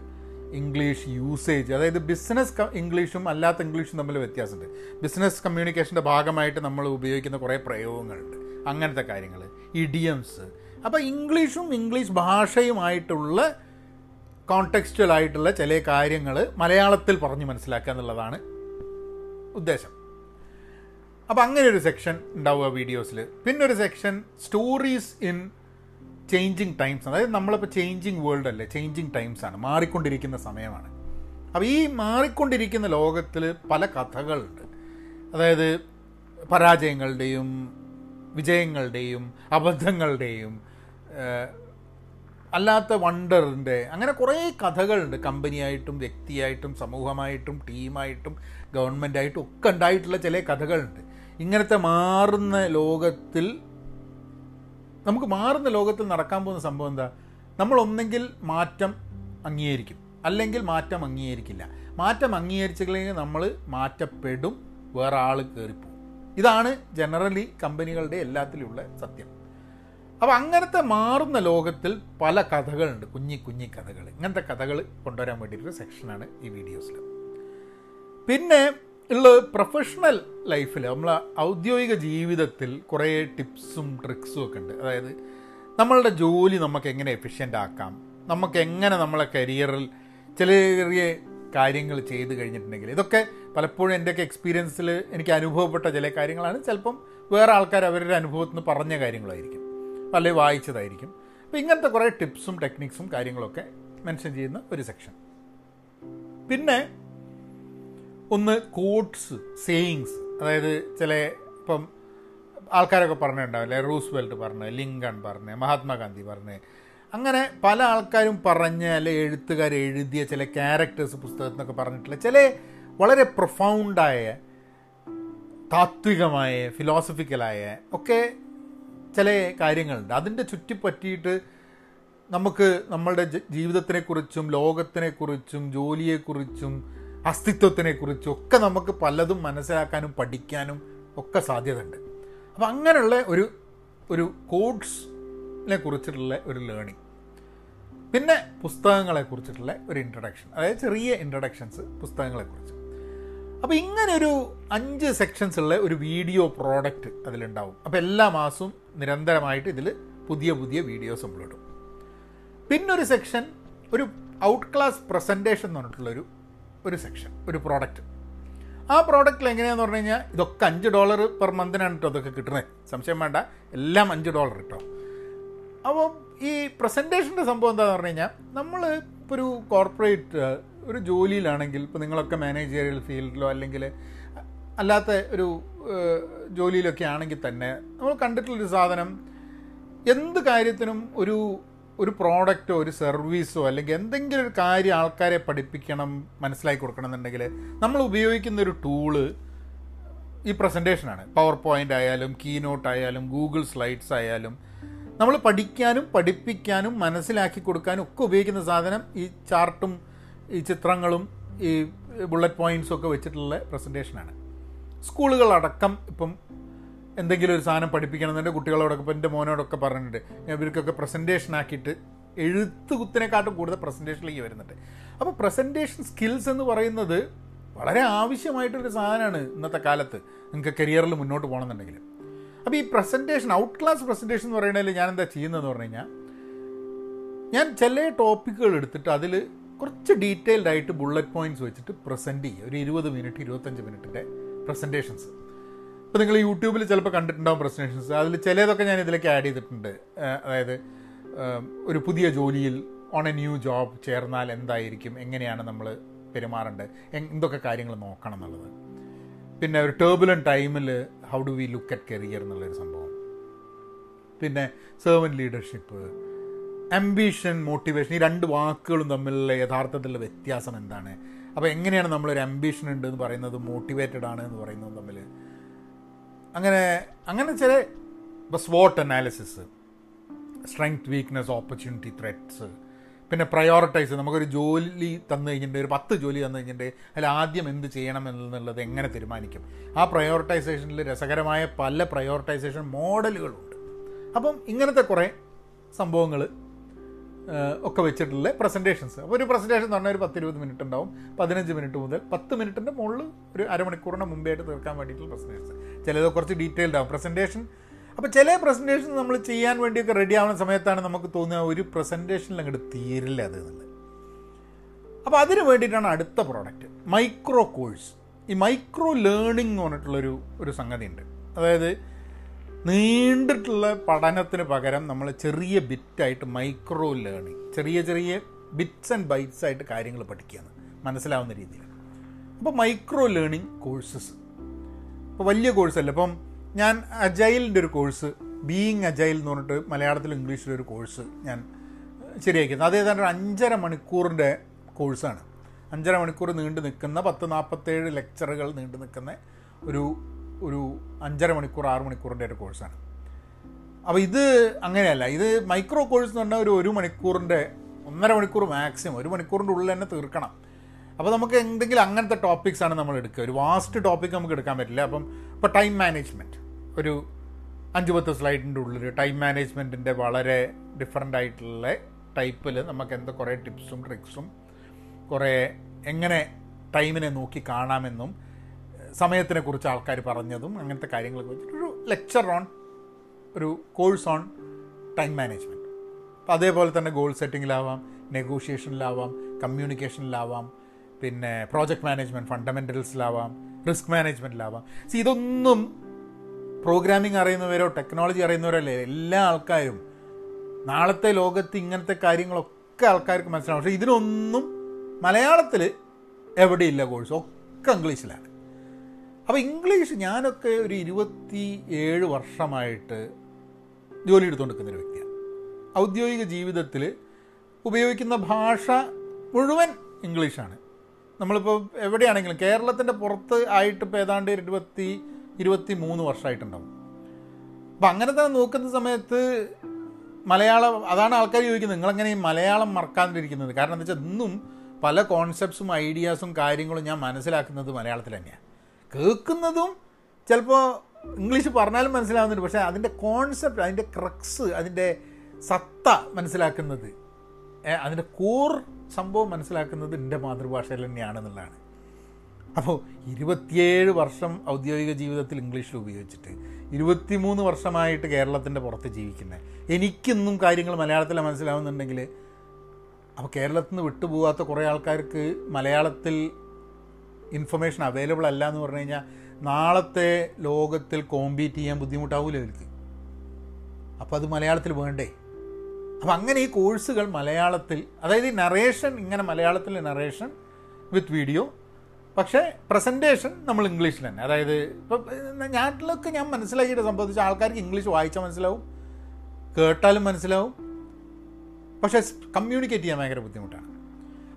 ഇംഗ്ലീഷ് യൂസേജ് അതായത് ബിസിനസ് ഇംഗ്ലീഷും അല്ലാത്ത ഇംഗ്ലീഷും തമ്മിൽ വ്യത്യാസമുണ്ട്. ബിസിനസ് കമ്മ്യൂണിക്കേഷന്റെ ഭാഗമായിട്ട് നമ്മൾ ഉപയോഗിക്കുന്ന കുറേ പ്രയോഗങ്ങളുണ്ട്. അങ്ങനത്തെ കാര്യങ്ങൾ ഇഡിയംസ് അപ്പോൾ ഇംഗ്ലീഷും ഇംഗ്ലീഷ് ഭാഷയുമായിട്ടുള്ള കോണ്ടെക്സ്റ്റുവൽ ആയിട്ടുള്ള ചില കാര്യങ്ങൾ മലയാളത്തിൽ പറഞ്ഞ് മനസ്സിലാക്കുക എന്നുള്ളതാണ് ഉദ്ദേശം. അപ്പോൾ അങ്ങനെ ഒരു സെക്ഷൻ ഉണ്ടാവുക വീഡിയോസിൽ പിന്നൊരു section stories in changing times അതായത് നമ്മളിപ്പോൾ ചേഞ്ചിങ് വേൾഡ് അല്ലേ? ചേഞ്ചിങ് ടൈംസ് ആണ്. മാറിക്കൊണ്ടിരിക്കുന്ന സമയമാണ്. അപ്പോൾ ഈ മാറിക്കൊണ്ടിരിക്കുന്ന ലോകത്തിൽ പല കഥകളുണ്ട്. അതായത് പരാജയങ്ങളുടെയും വിജയങ്ങളുടെയും അബദ്ധങ്ങളുടെയും അല്ലാത്ത വണ്ടറിന്റെ അങ്ങനെ കുറേ കഥകളുണ്ട്. കമ്പനിയായിട്ടും വ്യക്തിയായിട്ടും സമൂഹമായിട്ടും ടീമായിട്ടും ഗവൺമെന്റായിട്ടും ഒക്കെ ഉണ്ടായിട്ടുള്ള ചില കഥകളുണ്ട്. ഇങ്ങനത്തെ മാറുന്ന ലോകത്തിൽ നമുക്ക് മാറുന്ന ലോകത്തിൽ നടക്കാൻ പോകുന്ന സംഭവം എന്താ? നമ്മൾ ഒന്നെങ്കിൽ മാറ്റം അംഗീകരിക്കും. അല്ലെങ്കിൽ മാറ്റം അംഗീകരിക്കില്ല. മാറ്റം അംഗീകരിച്ചില്ലെങ്കിൽ നമ്മൾ മാറ്റപ്പെടും. വേറെ ആൾ കയറിപ്പോവും ഇതാണ് ജനറലി കമ്പനികളുടെ എല്ലാത്തിലുള്ള സത്യം. അപ്പോൾ അങ്ങനത്തെ മാറുന്ന ലോകത്തിൽ പല കഥകളുണ്ട്. കുഞ്ഞി കുഞ്ഞി കഥകൾ. ഇങ്ങനത്തെ കഥകൾ കൊണ്ടുവരാൻ വേണ്ടിയിട്ടൊരു സെക്ഷനാണ് ഈ വീഡിയോസിൽ പിന്നെ ഉള്ള പ്രൊഫഷണൽ ലൈഫിൽ നമ്മൾ ഔദ്യോഗിക ജീവിതത്തിൽ കുറേ ടിപ്സും ട്രിക്സും ഒക്കെ ഉണ്ട്. അതായത് നമ്മളുടെ ജോലി നമുക്ക് എങ്ങനെ എഫിഷ്യന്റ് ആക്കാം? നമുക്ക് എങ്ങനെ നമ്മളെ കരിയറിൽ ചില ചെറിയ കാര്യങ്ങൾ ചെയ്ത് കഴിഞ്ഞിട്ടുണ്ടെങ്കിൽ ഇതൊക്കെ പലപ്പോഴും എന്റെയൊക്കെ എക്സ്പീരിയൻസിൽ എനിക്ക് അനുഭവപ്പെട്ട ചില കാര്യങ്ങളാണ്. ചിലപ്പം വേറെ ആൾക്കാർ അവരുടെ അനുഭവത്തിൽ നിന്ന് പറഞ്ഞ കാര്യങ്ങളായിരിക്കും. അല്ലെങ്കിൽ വായിച്ചതായിരിക്കും. അപ്പോൾ ഇങ്ങനത്തെ കുറേ ടിപ്സും ടെക്നിക്സും കാര്യങ്ങളൊക്കെ മെൻഷൻ ചെയ്യുന്ന ഒരു സെക്ഷൻ പിന്നെ ഒന്ന് കോട്ട്സ് സേയിങ്സ് അതായത് ചില ഇപ്പം ആൾക്കാരൊക്കെ പറഞ്ഞിട്ടുണ്ടാവില്ലേ റൂസ്വെൽറ്റ് പറഞ്ഞ് ലിങ്കൺ പറഞ്ഞ് മഹാത്മാഗാന്ധി പറഞ്ഞ്. അങ്ങനെ പല ആൾക്കാരും പറഞ്ഞ അല്ലെ എഴുത്തുകാർ എഴുതിയ ചില ക്യാരക്ടേഴ്സ് പുസ്തകത്തിൽ നിന്നൊക്കെ പറഞ്ഞിട്ടുള്ള ചില വളരെ പ്രൊഫൗണ്ടായ താത്വികമായ ഫിലോസഫിക്കലായ ഒക്കെ ചില കാര്യങ്ങളുണ്ട്. അതിന്റെ ചുറ്റിപ്പറ്റിയിട്ട് നമുക്ക് നമ്മളുടെ ജീവിതത്തിനെക്കുറിച്ചും ലോകത്തിനെക്കുറിച്ചും ജോലിയെക്കുറിച്ചും അസ്തിത്വത്തിനെക്കുറിച്ചും ഒക്കെ നമുക്ക് പലതും മനസ്സിലാക്കാനും പഠിക്കാനും ഒക്കെ സാധ്യതയുണ്ട്. അപ്പം അങ്ങനെയുള്ള ഒരു ഒരു കോഡ്സിനെ കുറിച്ചിട്ടുള്ള ഒരു ലേണിംഗ് പിന്നെ പുസ്തകങ്ങളെ കുറിച്ചിട്ടുള്ള ഒരു ഇൻട്രഡക്ഷൻ അതായത് ചെറിയ ഇൻട്രഡക്ഷൻസ് പുസ്തകങ്ങളെക്കുറിച്ച്. അപ്പോൾ ഇങ്ങനെ ഒരു അഞ്ച് സെക്ഷൻസ് ഉള്ള ഒരു വീഡിയോ പ്രോഡക്റ്റ് അതിലുണ്ടാവും. അപ്പോൾ എല്ലാ മാസവും നിരന്തരമായിട്ട് ഇതിൽ പുതിയ പുതിയ വീഡിയോസ് നമ്മളിടും പിന്നൊരു സെക്ഷൻ ഒരു ഔട്ട് ക്ലാസ് പ്രസന്റേഷൻ എന്ന് പറഞ്ഞിട്ടുള്ളൊരു ഒരു സെക്ഷൻ ഒരു പ്രോഡക്റ്റ് ആ പ്രോഡക്റ്റിൽ എങ്ങനെയാന്ന് പറഞ്ഞു കഴിഞ്ഞാൽ ഇതൊക്കെ അഞ്ച് ഡോളർ പെർ മന്തിനാണ് കേട്ടോ അതൊക്കെ കിട്ടുന്നത് സംശയം വേണ്ട എല്ലാം അഞ്ച് ഡോളർ കേട്ടോ അപ്പോൾ ഈ പ്രസന്റേഷന്റെ സംഭവം എന്താണെന്ന് പറഞ്ഞു കഴിഞ്ഞാൽ നമ്മൾ ഇപ്പോൾ ഒരു കോർപ്പറേറ്റ് ഒരു ജോലിയിലാണെങ്കിൽ ഇപ്പോൾ നിങ്ങളൊക്കെ മാനേജറിയൽ ഫീൽഡിലോ അല്ലെങ്കിൽ അല്ലാത്ത ഒരു ജോലിയിലൊക്കെ ആണെങ്കിൽ തന്നെ നമ്മൾ കണ്ടിട്ടുള്ളൊരു സാധനം എന്ത് കാര്യത്തിനും ഒരു ഒരു പ്രോഡക്റ്റോ ഒരു സർവീസോ അല്ലെങ്കിൽ എന്തെങ്കിലും ഒരു കാര്യം ആൾക്കാരെ പഠിപ്പിക്കണം മനസ്സിലാക്കി കൊടുക്കണം എന്നുണ്ടെങ്കിൽ നമ്മൾ ഉപയോഗിക്കുന്ന ഒരു ടൂൾ ഈ പ്രസന്റേഷനാണ് പവർ പോയിന്റ് ആയാലും കീനോട്ട് ആയാലും ഗൂഗിൾ സ്ലൈഡ്സ് ആയാലും നമ്മൾ പഠിക്കാനും പഠിപ്പിക്കാനും മനസ്സിലാക്കി കൊടുക്കാനും ഒക്കെ ഉപയോഗിക്കുന്ന സാധനം ഈ ചാർട്ടും ഈ ചിത്രങ്ങളും ഈ ബുള്ളറ്റ് പോയിന്റ്സും ഒക്കെ വെച്ചിട്ടുള്ള പ്രസന്റേഷനാണ് സ്കൂളുകളടക്കം ഇപ്പം എന്തെങ്കിലും ഒരു സാധനം പഠിപ്പിക്കണം എന്റെ കുട്ടികളോടൊക്കെ എന്റെ മോനോടൊക്കെ പറഞ്ഞിട്ടുണ്ട്. ഞാൻ ഇവർക്കൊക്കെ പ്രസന്റേഷൻ ആക്കിയിട്ട് എഴുത്ത് കുത്തിനെക്കാട്ടും കൂടുതൽ പ്രസന്റേഷനിലേക്ക് വരുന്നുണ്ട്. അപ്പോൾ പ്രസന്റേഷൻ സ്കിൽസ് എന്ന് പറയുന്നത് വളരെ ആവശ്യമായിട്ടൊരു സാധനമാണ് ഇന്നത്തെ കാലത്ത് നിങ്ങൾക്ക് കരിയറിൽ മുന്നോട്ട് പോകണമെന്നുണ്ടെങ്കിൽ. അപ്പോൾ ഈ പ്രസന്റേഷൻ ഔട്ട് ക്ലാസ് പ്രസന്റേഷൻ എന്ന് പറയുന്നതിൽ ഞാൻ എന്താ ചെയ്യുന്നതെന്ന് പറഞ്ഞു കഴിഞ്ഞാൽ ഞാൻ ചില ടോപ്പിക്കുകൾ എടുത്തിട്ട് അതിൽ കുറച്ച് ഡീറ്റെയിൽഡ് ആയിട്ട് ബുള്ളറ്റ് പോയിന്റ്സ് വെച്ചിട്ട് പ്രസന്റ് ചെയ്യുക. ഒരു ഇരുപത് മിനിറ്റ് ഇരുപത്തഞ്ച് മിനിറ്റിന്റെ പ്രസന്റേഷൻസ് ഇപ്പോൾ നിങ്ങൾ യൂട്യൂബിൽ ചിലപ്പോൾ കണ്ടിട്ടുണ്ടാവും പ്രസന്റേഷൻസ് അതിൽ ചിലതൊക്കെ ഞാൻ ഇതിലേക്ക് ആഡ് ചെയ്തിട്ടുണ്ട്. അതായത് ഒരു പുതിയ ജോലിയിൽ ഓൺ എ ന്യൂ ജോബ് ചേർന്നാൽ എന്തായിരിക്കും എങ്ങനെയാണ് നമ്മൾ പെരുമാറേണ്ടത് എന്തൊക്കെ കാര്യങ്ങൾ നോക്കണം എന്നുള്ളത്. പിന്നെ ഒരു ടേബുലൻ ടൈമിൽ how do we look at career എന്നുള്ളൊരു സംഭവം. പിന്നെ സെർവൻ ലീഡർഷിപ്പ് അംബീഷൻ മോട്ടിവേഷൻ ഈ രണ്ട് വാക്കുകളും തമ്മിലുള്ള യഥാർത്ഥത്തിലുള്ള വ്യത്യാസം എന്താണ്? അപ്പോൾ എങ്ങനെയാണ് നമ്മളൊരു അംബീഷൻ ഉണ്ട് എന്ന് പറയുന്നത് മോട്ടിവേറ്റഡ് ആണ് എന്ന് പറയുന്നതും തമ്മിൽ അങ്ങനെ അങ്ങനെ ചില സ്വോട്ട് analysis strength weakness opportunity threats പിന്നെ പ്രയോറിറ്റൈസ് നമുക്കൊരു ജോലി തന്നു കഴിഞ്ഞിട്ട് ഒരു പത്ത് ജോലി തന്നു കഴിഞ്ഞിട്ട് അതിൽ ആദ്യം എന്ത് ചെയ്യണം എന്നുള്ളത് എങ്ങനെ തീരുമാനിക്കും? ആ പ്രയോറിറ്റൈസേഷനിൽ രസകരമായ പല പ്രയോറിറ്റൈസേഷൻ മോഡലുകളുണ്ട് അപ്പം ഇങ്ങനത്തെ കുറേ സംഭവങ്ങൾ ഒക്കെ വെച്ചിട്ടുള്ള പ്രസന്റേഷൻസ് അപ്പോൾ ഒരു പ്രസന്റേഷൻ എന്ന് പറഞ്ഞാൽ ഒരു പത്തിരുപത് മിനിറ്റ് ഉണ്ടാവും. പതിനഞ്ച് മിനിറ്റ് മുതൽ പത്ത് മിനിറ്റിന്റെ മുകളിൽ ഒരു അരമണിക്കൂറിന് മുമ്പേ ആയിട്ട് തീർക്കാൻ വേണ്ടിയിട്ടുള്ള പ്രസന്റേഷൻസ് ചിലത് കുറച്ച് ഡീറ്റെയിൽഡ് ആവും. പ്രസന്റേഷൻ അപ്പോൾ ചില പ്രസന്റേഷൻ നമ്മൾ ചെയ്യാൻ വേണ്ടിയൊക്കെ റെഡി ആവുന്ന സമയത്താണ് നമുക്ക് തോന്നുക ഒരു പ്രസന്റേഷനിൽ അങ്ങോട്ട് തീരില്ല അത് എന്നുള്ളത്. അപ്പോൾ അതിന് വേണ്ടിയിട്ടാണ് അടുത്ത പ്രോഡക്റ്റ് മൈക്രോ കോഴ്സ് ഈ മൈക്രോ ലേണിംഗ് എന്ന് പറഞ്ഞിട്ടുള്ളൊരു ഒരു സംഗതി ഉണ്ട് അതായത് നീണ്ടിട്ടുള്ള പഠനത്തിന് പകരം നമ്മൾ ചെറിയ ബിറ്റായിട്ട് മൈക്രോ ലേണിംഗ് ചെറിയ ചെറിയ ബിറ്റ്സ് ആൻഡ് ബൈറ്റ്സ് ആയിട്ട് കാര്യങ്ങൾ പഠിക്കുകയാണ് മനസ്സിലാവുന്ന രീതിയിൽ. അപ്പോൾ മൈക്രോ ലേണിംഗ് കോഴ്സസ് ഇപ്പോൾ വലിയ കോഴ്സല്ല ഇപ്പം ഞാൻ അജൈലിന്റെ ഒരു കോഴ്സ് ബീയിങ് അജൈൽ എന്ന് പറഞ്ഞിട്ട് മലയാളത്തിലും ഇംഗ്ലീഷിലും ഒരു കോഴ്സ് ഞാൻ ശരിയാക്കുന്നത് അത് ഏതാണ്ട് ഒരു അഞ്ചര മണിക്കൂറിന്റെ കോഴ്സാണ് അഞ്ചര മണിക്കൂർ നീണ്ടു നിൽക്കുന്ന പത്ത് നാൽപ്പത്തേഴ് ലെക്ചറുകൾ നീണ്ടു നിൽക്കുന്ന ഒരു ഒരു അഞ്ചര മണിക്കൂർ ആറ് മണിക്കൂറിന്റെ ഒരു കോഴ്സാണ്. അപ്പോൾ ഇത് അങ്ങനെയല്ല. ഇത് മൈക്രോ കോഴ്സ് എന്ന് പറഞ്ഞാൽ ഒരു ഒരു മണിക്കൂറിന്റെ ഒന്നര മണിക്കൂർ മാക്സിമം ഒരു മണിക്കൂറിന്റെ ഉള്ളിൽ തന്നെ തീർക്കണം. അപ്പോൾ നമുക്ക് എന്തെങ്കിലും അങ്ങനത്തെ ടോപ്പിക്സ് ആണ് നമ്മൾ എടുക്കുക. ഒരു വാസ്റ്റ് ടോപ്പിക് നമുക്ക് എടുക്കാൻ പറ്റില്ല. അപ്പം ഇപ്പോൾ ടൈം മാനേജ്മെന്റ് ഒരു അഞ്ച് പത്ത് സ്ലൈഡിന്റെ ഉള്ളിൽ ടൈം മാനേജ്മെന്റിന്റെ വളരെ ഡിഫറെന്റ് ആയിട്ടുള്ള ടൈപ്പിൽ നമുക്ക് എന്താ കുറേ ടിപ്സും ട്രിക്സും കുറേ എങ്ങനെ ടൈമിനെ നോക്കി കാണാമെന്നും സമയത്തിനെ കുറിച്ച് ആൾക്കാർ പറഞ്ഞതും അങ്ങനത്തെ കാര്യങ്ങളൊക്കെ വെച്ചിട്ട് ഒരു ലെക്ചർ ഓൺ ഒരു കോഴ്സ് ഓൺ ടൈം മാനേജ്മെന്റ് അപ്പോൾ അതേപോലെ തന്നെ ഗോൾ സെറ്റിങ്ങിലാവാം നെഗോഷിയേഷനിലാവാം കമ്മ്യൂണിക്കേഷനിലാവാം പിന്നെ പ്രോജക്റ്റ് മാനേജ്മെന്റ് ഫണ്ടമെന്റൽസിലാവാം റിസ്ക് മാനേജ്മെന്റിലാവാം സി ഇതൊന്നും പ്രോഗ്രാമിംഗ് അറിയുന്നവരോ ടെക്നോളജി അറിയുന്നവരോ അല്ലേ? എല്ലാ ആൾക്കാരും. നാളത്തെ ലോകത്ത് ഇങ്ങനത്തെ കാര്യങ്ങളൊക്കെ ആൾക്കാർക്ക് മനസ്സിലാവും. പക്ഷേ ഇതിനൊന്നും മലയാളത്തിൽ എവിടെയില്ല കോഴ്സ് ഒക്കെ ഇംഗ്ലീഷിലാണ് അപ്പോൾ ഇംഗ്ലീഷ് ഞാനൊക്കെ ഒരു ഇരുപത്തി ഏഴ് വർഷമായിട്ട് ജോലി എടുത്തുകൊണ്ടിരിക്കുന്ന ഒരു വ്യക്തിയാണ്. ഔദ്യോഗിക ജീവിതത്തിൽ ഉപയോഗിക്കുന്ന ഭാഷ മുഴുവൻ ഇംഗ്ലീഷാണ്. നമ്മളിപ്പോൾ എവിടെയാണെങ്കിലും കേരളത്തിന്റെ പുറത്ത് ആയിട്ട് ഇപ്പോൾ ഏതാണ്ട് ഇരുപത്തി ഇരുപത്തി മൂന്ന് വർഷമായിട്ടുണ്ടാവും. അപ്പം അങ്ങനെ തന്നെ നോക്കുന്ന സമയത്ത് മലയാളം അതാണ് ആൾക്കാർ ചോദിക്കുന്നത് നിങ്ങളെങ്ങനെ ഈ മലയാളം മറക്കാതിരിക്കുന്നത് കാരണം എന്താ വെച്ചാൽ ഇന്നും പല കോൺസെപ്റ്റ്സും ഐഡിയാസും കാര്യങ്ങളും ഞാൻ മനസ്സിലാക്കുന്നത് മലയാളത്തിൽ തന്നെയാണ് കേൾക്കുന്നതും ചിലപ്പോൾ ഇംഗ്ലീഷ് പറഞ്ഞാലും മനസ്സിലാവുന്നുണ്ട്. പക്ഷേ അതിന്റെ കോൺസെപ്റ്റ് അതിന്റെ ക്രക്സ് അതിന്റെ സത്ത മനസ്സിലാക്കുന്നത് അതിന്റെ കോർ സംഭവം മനസ്സിലാക്കുന്നത് എന്റെ മാതൃഭാഷയിൽ തന്നെയാണെന്നുള്ളതാണ് അപ്പോൾ ഇരുപത്തിയേഴ് വർഷം ഔദ്യോഗിക ജീവിതത്തിൽ ഇംഗ്ലീഷിൽ ഉപയോഗിച്ചിട്ട് ഇരുപത്തിമൂന്ന് വർഷമായിട്ട് കേരളത്തിന്റെ പുറത്ത് ജീവിക്കുന്നത് എനിക്കിന്നും കാര്യങ്ങൾ മലയാളത്തിൽ മനസ്സിലാവുന്നുണ്ടെങ്കിൽ അപ്പോൾ കേരളത്തിൽ നിന്ന് വിട്ടുപോകാത്ത കുറേ ആൾക്കാർക്ക് മലയാളത്തിൽ ഇൻഫർമേഷൻ അവൈലബിൾ അല്ല എന്ന് പറഞ്ഞു കഴിഞ്ഞാൽ നാളത്തെ ലോകത്തിൽ കോമ്പീറ്റ് ചെയ്യാൻ ബുദ്ധിമുട്ടാവില്ല അവർക്ക് അപ്പോൾ അത് മലയാളത്തിൽ വേണ്ടേ? അപ്പം അങ്ങനെ ഈ കോഴ്സുകൾ മലയാളത്തിൽ അതായത് ഈ നറേഷൻ ഇങ്ങനെ മലയാളത്തിൽ നറേഷൻ വിത്ത് വീഡിയോ പക്ഷേ പ്രസന്റേഷൻ നമ്മൾ ഇംഗ്ലീഷിൽ തന്നെ. അതായത് ഇപ്പം നാട്ടിലൊക്കെ ഞാൻ മനസ്സിലാക്കിയിട്ട് സംബന്ധിച്ച് ആൾക്കാർക്ക് ഇംഗ്ലീഷ് വായിച്ചാൽ മനസ്സിലാവും കേട്ടാലും മനസ്സിലാവും. പക്ഷേ കമ്മ്യൂണിക്കേറ്റ് ചെയ്യാൻ ഭയങ്കര ബുദ്ധിമുട്ടാണ്.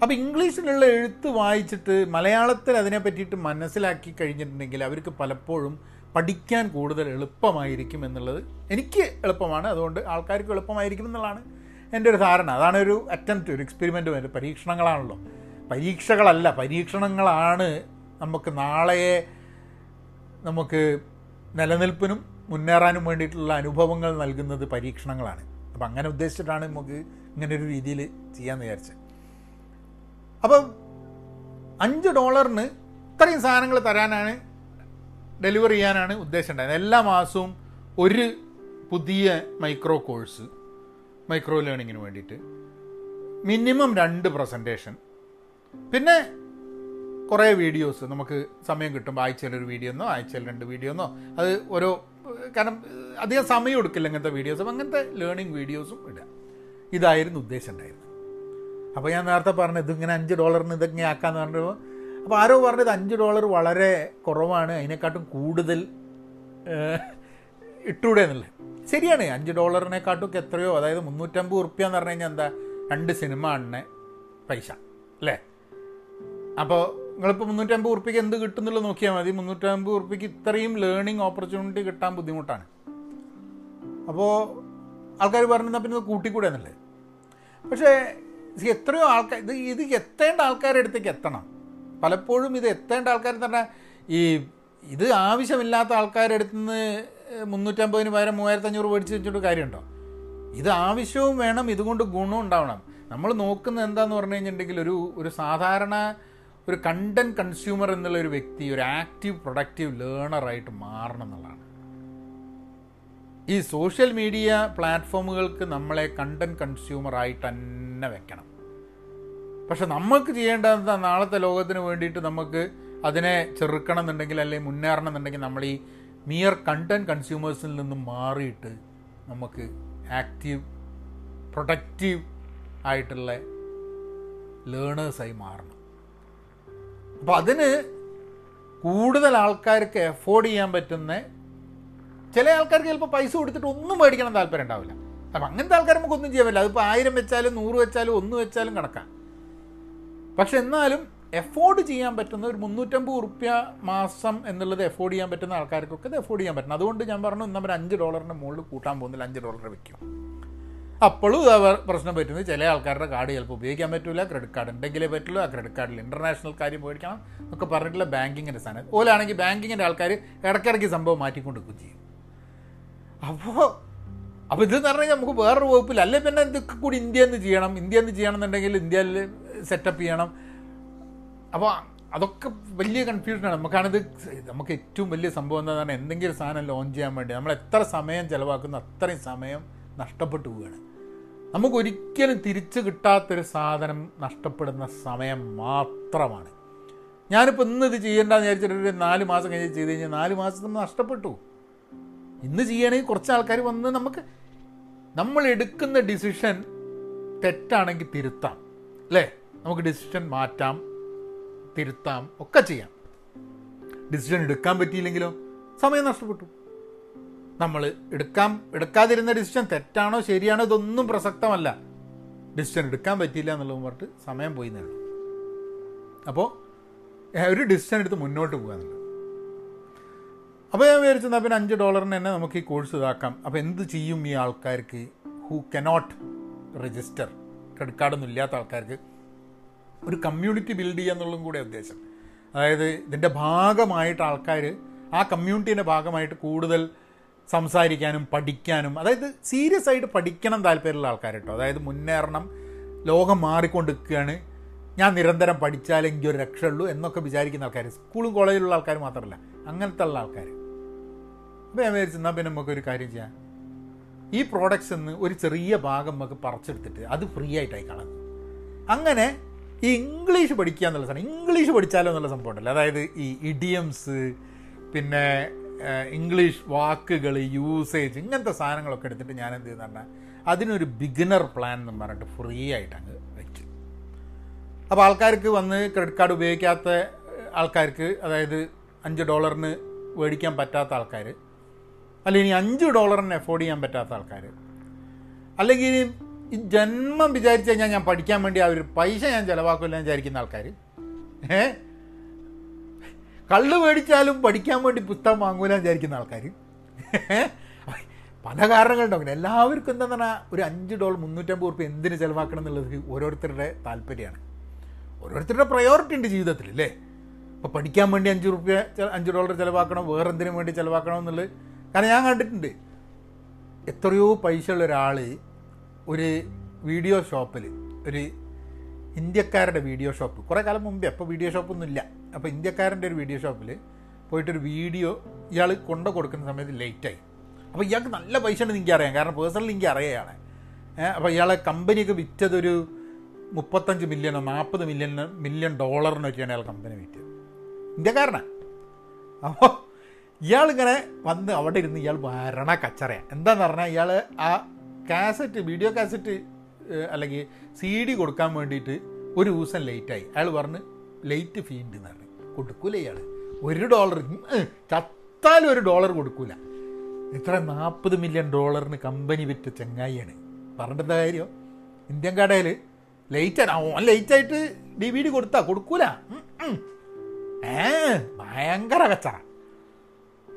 അപ്പോൾ ഇംഗ്ലീഷിലുള്ള എഴുത്ത് വായിച്ചിട്ട് മലയാളത്തിൽ അതിനെ പറ്റിയിട്ട് മനസ്സിലാക്കി കഴിഞ്ഞിട്ടുണ്ടെങ്കിൽ അവർക്ക് പലപ്പോഴും പഠിക്കാൻ കൂടുതൽ എളുപ്പമായിരിക്കും എന്നുള്ളത് എനിക്ക് എളുപ്പമാണ്. അതുകൊണ്ട് ആൾക്കാർക്ക് എളുപ്പമായിരിക്കും എന്നുള്ളതാണ് എന്റെ ഒരു ധാരണ. അതാണ് ഒരു അറ്റംപ്റ്റ് ഒരു എക്സ്പെരിമെന്റ് ഒരു പരീക്ഷണങ്ങളാണല്ലോ. പരീക്ഷകളല്ല പരീക്ഷണങ്ങളാണ് നമുക്ക് നാളെയെ നമുക്ക് നിലനിൽപ്പിനും മുന്നേറാനും വേണ്ടിയിട്ടുള്ള അനുഭവങ്ങൾ നൽകുന്നത് പരീക്ഷണങ്ങളാണ്. അപ്പം അങ്ങനെ ഉദ്ദേശിച്ചിട്ടാണ് നമുക്ക് ഇങ്ങനെ ഒരു രീതിയിൽ ചെയ്യാമെന്ന് വിചാരിച്ചത്. അപ്പം അഞ്ച് ഡോളറിന് ഇത്രയും സാധനങ്ങൾ തരാനാണ് ഡെലിവറി ചെയ്യാനാണ് ഉദ്ദേശം ഉണ്ടായത്. എല്ലാ മാസവും ഒരു പുതിയ മൈക്രോ കോഴ്സ് മൈക്രോ ലേണിങ്ങിന് വേണ്ടിയിട്ട്. മിനിമം രണ്ട് പ്രസന്റേഷൻ പിന്നെ കുറേ വീഡിയോസ് നമുക്ക് സമയം കിട്ടുമ്പോൾ ആഴ്ചയിൽ ഒരു വീഡിയോ എന്നോ ആഴ്ചയിൽ രണ്ട് വീഡിയോ എന്നോ അത് ഓരോ കാരണം അധികം സമയം എടുക്കില്ല ഇങ്ങനത്തെ വീഡിയോസും. അങ്ങനത്തെ ലേണിംഗ് വീഡിയോസും ഇടുക ഇതായിരുന്നു ഉദ്ദേശം ഉണ്ടായിരുന്നത്. അപ്പോൾ ഞാൻ നേരത്തെ പറഞ്ഞു ഇതിങ്ങനെ അഞ്ച് ഡോളറിന് ഇതിങ്ങനെ ആക്കാമെന്ന് പറഞ്ഞപ്പോൾ അപ്പോൾ ആരോ പറഞ്ഞത് അഞ്ച് ഡോളർ വളരെ കുറവാണ് അതിനെക്കാട്ടും കൂടുതൽ ഇട്ടൂടെ എന്നുള്ളത്. ശരിയാണ് അഞ്ച് ഡോളറിനെക്കാട്ടും എത്രയോ അതായത് മുന്നൂറ്റമ്പത് ഉറുപ്പ്യ എന്ന് പറഞ്ഞു കഴിഞ്ഞാൽ എന്താ രണ്ട് സിനിമ ആണ് പൈസ അല്ലേ? അപ്പോൾ നിങ്ങളിപ്പോൾ മുന്നൂറ്റമ്പത് ഉറുപ്പിക്ക് എന്ത് കിട്ടുന്നുള്ളത് നോക്കിയാൽ മതി. മുന്നൂറ്റമ്പത് ഉറുപ്പിക്ക് ഇത്രയും ലേണിംഗ് ഓപ്പർച്യൂണിറ്റി കിട്ടാൻ ബുദ്ധിമുട്ടാണ്. അപ്പോൾ ആൾക്കാർ പറഞ്ഞാൽ പിന്നെ കൂട്ടിക്കൂടെ എന്നുള്ളത്. പക്ഷേ എത്രയോ ആൾക്കാർ ഇത് ഇത് എത്തേണ്ട ആൾക്കാരുടെ അടുത്തേക്ക് എത്തണം. പലപ്പോഴും ഇത് എത്തേണ്ട ആൾക്കാർ തന്നെ ഈ ഇത് ആവശ്യമില്ലാത്ത ആൾക്കാരുടെ അടുത്ത് നിന്ന് മുന്നൂറ്റമ്പതിന് പകരം മൂവായിരത്തഞ്ഞൂറ് മേടിച്ച് വെച്ചിട്ട് കാര്യമുണ്ടോ? ഇത് ആവശ്യവും വേണം ഇതുകൊണ്ട് ഗുണവും ഉണ്ടാവണം. നമ്മൾ നോക്കുന്നത് എന്താന്ന് പറഞ്ഞു കഴിഞ്ഞിട്ടുണ്ടെങ്കിൽ ഒരു ഒരു സാധാരണ ഒരു കണ്ടന്റ് കൺസ്യൂമർ എന്നുള്ള ഒരു വ്യക്തി ഒരു ആക്റ്റീവ് പ്രൊഡക്റ്റീവ് ലേണറായിട്ട് മാറണം എന്നുള്ളതാണ്. ഈ സോഷ്യൽ മീഡിയ പ്ലാറ്റ്ഫോമുകൾക്ക് നമ്മളെ കണ്ടന്റ് കൺസ്യൂമറായിട്ട് തന്നെ വെക്കണം. പക്ഷെ നമുക്ക് ചെയ്യേണ്ടത് നാളത്തെ ലോകത്തിന് വേണ്ടിയിട്ട് നമുക്ക് അതിനെ ചെറുക്കണം എന്നുണ്ടെങ്കിൽ അല്ലെങ്കിൽ മുന്നേറണം എന്നുണ്ടെങ്കിൽ നമ്മൾ ഈ മിയർ കണ്ടന്റ് കൺസ്യൂമേഴ്സിൽ നിന്നും മാറിയിട്ട് നമുക്ക് ആക്റ്റീവ് പ്രൊഡക്റ്റീവ് ആയിട്ടുള്ള ലേണേഴ്സായി മാറണം. അപ്പോൾ അതിന് കൂടുതൽ ആൾക്കാർക്ക് എഫോർഡ് ചെയ്യാൻ പറ്റുന്ന ചില ആൾക്കാർക്ക് ചിലപ്പോൾ പൈസ കൊടുത്തിട്ട് ഒന്നും മേടിക്കണം താല്പര്യം ഉണ്ടാവില്ല. അപ്പം അങ്ങനത്തെ ആൾക്കാർ നമുക്കൊന്നും ചെയ്യാൻ പറ്റില്ല. അതിപ്പോൾ ആയിരം വെച്ചാലും നൂറ് വെച്ചാലും ഒന്ന് വെച്ചാലും കണക്കാം. പക്ഷെ എന്നാലും എഫോർഡ് ചെയ്യാൻ പറ്റുന്ന ഒരു മുന്നൂറ്റമ്പത് ഉറുപ്യ മാസം എന്നുള്ളത് എഫോർഡ് ചെയ്യാൻ പറ്റുന്ന ആൾക്കാർക്കൊക്കെ ഇത് എഫോർഡ് ചെയ്യാൻ പറ്റണം. അതുകൊണ്ട് ഞാൻ പറഞ്ഞു നമ്മൾ അഞ്ച് ഡോളറിന്റെ മുകളിൽ കൂട്ടാൻ പോകുന്നില്ല. അഞ്ച് ഡോളർ വെക്കും അപ്പോഴും പ്രശ്നം പറ്റുന്നത് ചില ആൾക്കാരുടെ കാർഡ് ചിലപ്പോൾ ഉപയോഗിക്കാൻ പറ്റില്ല ക്രെഡിറ്റ് കാർഡ് ഉണ്ടെങ്കിലേ പറ്റുള്ളൂ. ആ ക്രെഡിറ്റ് കാർഡിൽ ഇന്റർനാഷണൽ കാര്യം മേടിക്കണം എന്നൊക്കെ പറഞ്ഞിട്ടുള്ള ബാങ്കിങ്ങിന്റെ സാധനം. ഓലാണെങ്കിൽ ബാങ്കിങ്ങിന്റെ ആൾക്കാർ ഇടയ്ക്കിടയ്ക്ക് സംഭവം മാറ്റിക്കൊണ്ട് ചെയ്യും. അപ്പോൾ അപ്പോൾ ഇതെന്ന് പറഞ്ഞു കഴിഞ്ഞാൽ നമുക്ക് വേറൊരു വകുപ്പില്ല അല്ലെ പിന്നെ ഇതൊക്കെ കൂടി ഇന്ത്യ എന്ന് ചെയ്യണം ഇന്ത്യ എന്ന് ചെയ്യണമെന്നുണ്ടെങ്കിൽ ഇന്ത്യയിൽ സെറ്റപ്പ് ചെയ്യണം. അപ്പോൾ അതൊക്കെ വലിയ കൺഫ്യൂഷനാണ് നമുക്കാണിത് നമുക്ക് ഏറ്റവും വലിയ സംഭവം എന്താണെന്ന് എന്തെങ്കിലും സാധനം ലോഞ്ച് ചെയ്യാൻ വേണ്ടി നമ്മൾ എത്ര സമയം ചിലവാക്കുന്ന അത്രയും സമയം നഷ്ടപ്പെട്ടു പോവുകയാണ് നമുക്കൊരിക്കലും തിരിച്ചു കിട്ടാത്തൊരു സാധനം നഷ്ടപ്പെടുന്ന സമയം മാത്രമാണ്. ഞാനിപ്പോൾ ഇന്ന് ഇത് ചെയ്യേണ്ടെന്ന് വിചാരിച്ചിട്ട് ഒരു നാല് മാസം കഴിഞ്ഞ് ചെയ്ത് കഴിഞ്ഞാൽ നാല് മാസത്തിന് നഷ്ടപ്പെട്ടു. ഇന്ന് ചെയ്യണമെങ്കിൽ കുറച്ച് ആൾക്കാർ വന്ന് നമുക്ക് നമ്മൾ എടുക്കുന്ന ഡിസിഷൻ തെറ്റാണെങ്കിൽ തിരുത്താം. അല്ലേ? നമുക്ക് ഡിസിഷൻ മാറ്റാം തിരുത്താം ഒക്കെ ചെയ്യാം. ഡിസിഷൻ എടുക്കാൻ പറ്റിയില്ലെങ്കിലോ സമയം നഷ്ടപ്പെട്ടു. നമ്മൾ എടുക്കാം എടുക്കാതിരുന്ന ഡിസിഷൻ തെറ്റാണോ ശരിയാണോ ഇതൊന്നും പ്രസക്തമല്ല. ഡിസിഷൻ എടുക്കാൻ പറ്റിയില്ല എന്നുള്ളത് പറഞ്ഞിട്ട് സമയം പോയി നേടും അപ്പോൾ ഒരു ഡിസിഷൻ എടുത്ത് മുന്നോട്ട് പോകുക അപ്പോൾ ഞാൻ വിചാരിച്ചെന്നാൽ പിന്നെ അഞ്ച് ഡോളറിന് തന്നെ നമുക്ക് ഈ കോഴ്സ് ഇതാക്കാം. അപ്പോൾ എന്ത് ചെയ്യും ഈ ആൾക്കാർക്ക്? ഹു കനോട്ട് രജിസ്റ്റർ ക്രെഡിറ്റ് കാർഡൊന്നും ഇല്ലാത്ത ആൾക്കാർക്ക് ഒരു കമ്മ്യൂണിറ്റി ബിൽഡ് ചെയ്യുക എന്നുള്ളതും കൂടെ ഉദ്ദേശം. അതായത് ഇതിന്റെ ഭാഗമായിട്ട് ആൾക്കാർ ആ കമ്മ്യൂണിറ്റീന്റെ ഭാഗമായിട്ട് കൂടുതൽ സംസാരിക്കാനും പഠിക്കാനും അതായത് സീരിയസ് ആയിട്ട് പഠിക്കണം താല്പര്യമുള്ള ആൾക്കാർ കേട്ടോ അതായത് മുന്നേറണം ലോകം മാറിക്കൊണ്ടിരിക്കുകയാണ്. ഞാൻ നിരന്തരം പഠിച്ചാലെങ്കിൽ ഒരു രക്ഷയുള്ളൂ എന്നൊക്കെ വിചാരിക്കുന്ന ആൾക്കാർ സ്കൂളും കോളേജിലുള്ള ആൾക്കാർ മാത്രമല്ല അങ്ങനത്തെ ഉള്ള ആൾക്കാർ അപ്പോൾ ഞാൻ വിചാരിച്ചു എന്നാൽ പിന്നെ നമുക്കൊരു കാര്യം ചെയ്യാം. ഈ പ്രോഡക്റ്റ്സ് നിന്ന് ഒരു ചെറിയ ഭാഗം നമുക്ക് പറിച്ചെടുത്തിട്ട് അത് ഫ്രീ ആയിട്ടായി കളഞ്ഞു. അങ്ങനെ ഈ ഇംഗ്ലീഷ് പഠിക്കുക എന്നുള്ള സാധനം ഇംഗ്ലീഷ് പഠിച്ചാലോ എന്നുള്ള സംഭവം ഉണ്ടല്ലോ. അതായത് ഈ ഇഡിയംസ് പിന്നെ ഇംഗ്ലീഷ് വാക്കുകൾ യൂസേജ് ഇങ്ങനത്തെ സാധനങ്ങളൊക്കെ എടുത്തിട്ട് ഞാൻ എന്ത് ചെയ്യുന്ന പറഞ്ഞാൽ അതിനൊരു ബിഗിനർ പ്ലാൻ എന്ന് പറഞ്ഞിട്ട് ഫ്രീ ആയിട്ട് അങ്ങ് വെച്ചു. അപ്പോൾ ആൾക്കാർക്ക് വന്ന് ക്രെഡിറ്റ് കാർഡ് ഉപയോഗിക്കാത്ത ആൾക്കാർക്ക് അതായത് അഞ്ച് ഡോളറിന് മേടിക്കാൻ പറ്റാത്ത ആൾക്കാർ അല്ലെങ്കിൽ അഞ്ച് ഡോളറിന് എഫോർഡ് ചെയ്യാൻ പറ്റാത്ത ആൾക്കാർ അല്ലെങ്കിൽ ഈ ജന്മം വിചാരിച്ചു കഴിഞ്ഞാൽ ഞാൻ പഠിക്കാൻ വേണ്ടി ആ ഒരു പൈസ ഞാൻ ചിലവാക്കില്ല എന്ന് വിചാരിക്കുന്ന ആൾക്കാർ ഏ? കള്ള് മേടിച്ചാലും പഠിക്കാൻ വേണ്ടി പുസ്തകം വാങ്ങൂല എന്ന് വിചാരിക്കുന്ന ആൾക്കാർ പല കാരണങ്ങളുണ്ടാവും എല്ലാവർക്കും എന്താ പറഞ്ഞാൽ ഒരു അഞ്ച് ഡോളർ മുന്നൂറ്റമ്പത് റുപ്യ എന്തിന് ചിലവാക്കണം എന്നുള്ളത് ഓരോരുത്തരുടെ താല്പര്യമാണ്. ഓരോരുത്തരുടെ പ്രയോറിറ്റി ഉണ്ട് ജീവിതത്തിൽ അല്ലേ? ഇപ്പോൾ പഠിക്കാൻ വേണ്ടി അഞ്ച് റുപ്യ അഞ്ച് ഡോളർ ചിലവാക്കണം? വേറെ എന്തിനു വേണ്ടി ചിലവാക്കണം എന്നുള്ളത് കാരണം ഞാൻ കണ്ടിട്ടുണ്ട്. എത്രയോ പൈസ ഉള്ള ഒരാൾ ഒരു വീഡിയോ ഷോപ്പിൽ ഒരു ഇന്ത്യക്കാരുടെ വീഡിയോ ഷോപ്പ്. കുറേ കാലം മുമ്പേ അപ്പോൾ വീഡിയോ ഷോപ്പൊന്നും ഇല്ല. അപ്പോൾ ഇന്ത്യക്കാരന്റെ ഒരു വീഡിയോ ഷോപ്പിൽ പോയിട്ടൊരു വീഡിയോ ഇയാൾ കൊണ്ടു കൊടുക്കുന്ന സമയത്ത് ലേറ്റായി. അപ്പോൾ ഇയാൾക്ക് നല്ല പൈസ ഉണ്ട് എനിക്ക് അറിയാം. കാരണം പേഴ്സണലി എനിക്ക് അറിയുകയാണ് അപ്പോൾ ഇയാളെ കമ്പനിയൊക്കെ വിറ്റതൊരു മുപ്പത്തഞ്ച് മില്യണോ നാൽപ്പത് മില്യൺ മില്യൺ ഡോളറിനൊക്കെയാണ് അയാൾ കമ്പനി വിറ്റത്. ഇന്ത്യക്കാരനാണ് അപ്പോൾ ഇയാളിങ്ങനെ വന്ന് അവിടെ ഇരുന്ന് ഇയാൾ വരണ കച്ചറയാണ് എന്താന്ന് പറഞ്ഞാൽ ഇയാൾ ആ കാസറ്റ് വീഡിയോ കാസറ്റ് അല്ലെങ്കിൽ സി ഡി കൊടുക്കാൻ വേണ്ടിയിട്ട് ഒരു ദിവസം ലേറ്റായി അയാൾ പറഞ്ഞ് ലേറ്റ് ഫീ ഉണ്ട് എന്ന് പറഞ്ഞു. കൊടുക്കൂല ഇയാൾ ഒരു ഡോളർ ചത്താലും ഒരു ഡോളർ കൊടുക്കൂല. ഇത്ര നാൽപ്പത് മില്യൺ ഡോളറിന് കമ്പനി വിറ്റ ചെങ്ങായിയാണ്. പറഞ്ഞിട്ട് കാര്യം? ഇന്ത്യൻ കടയിൽ ലേറ്റ് ഓൻ ലേറ്റായിട്ട് ഡി വി ഡി കൊടുത്താ. കൊടുക്കൂല. ഏ ഭയങ്കര കച്ചറ.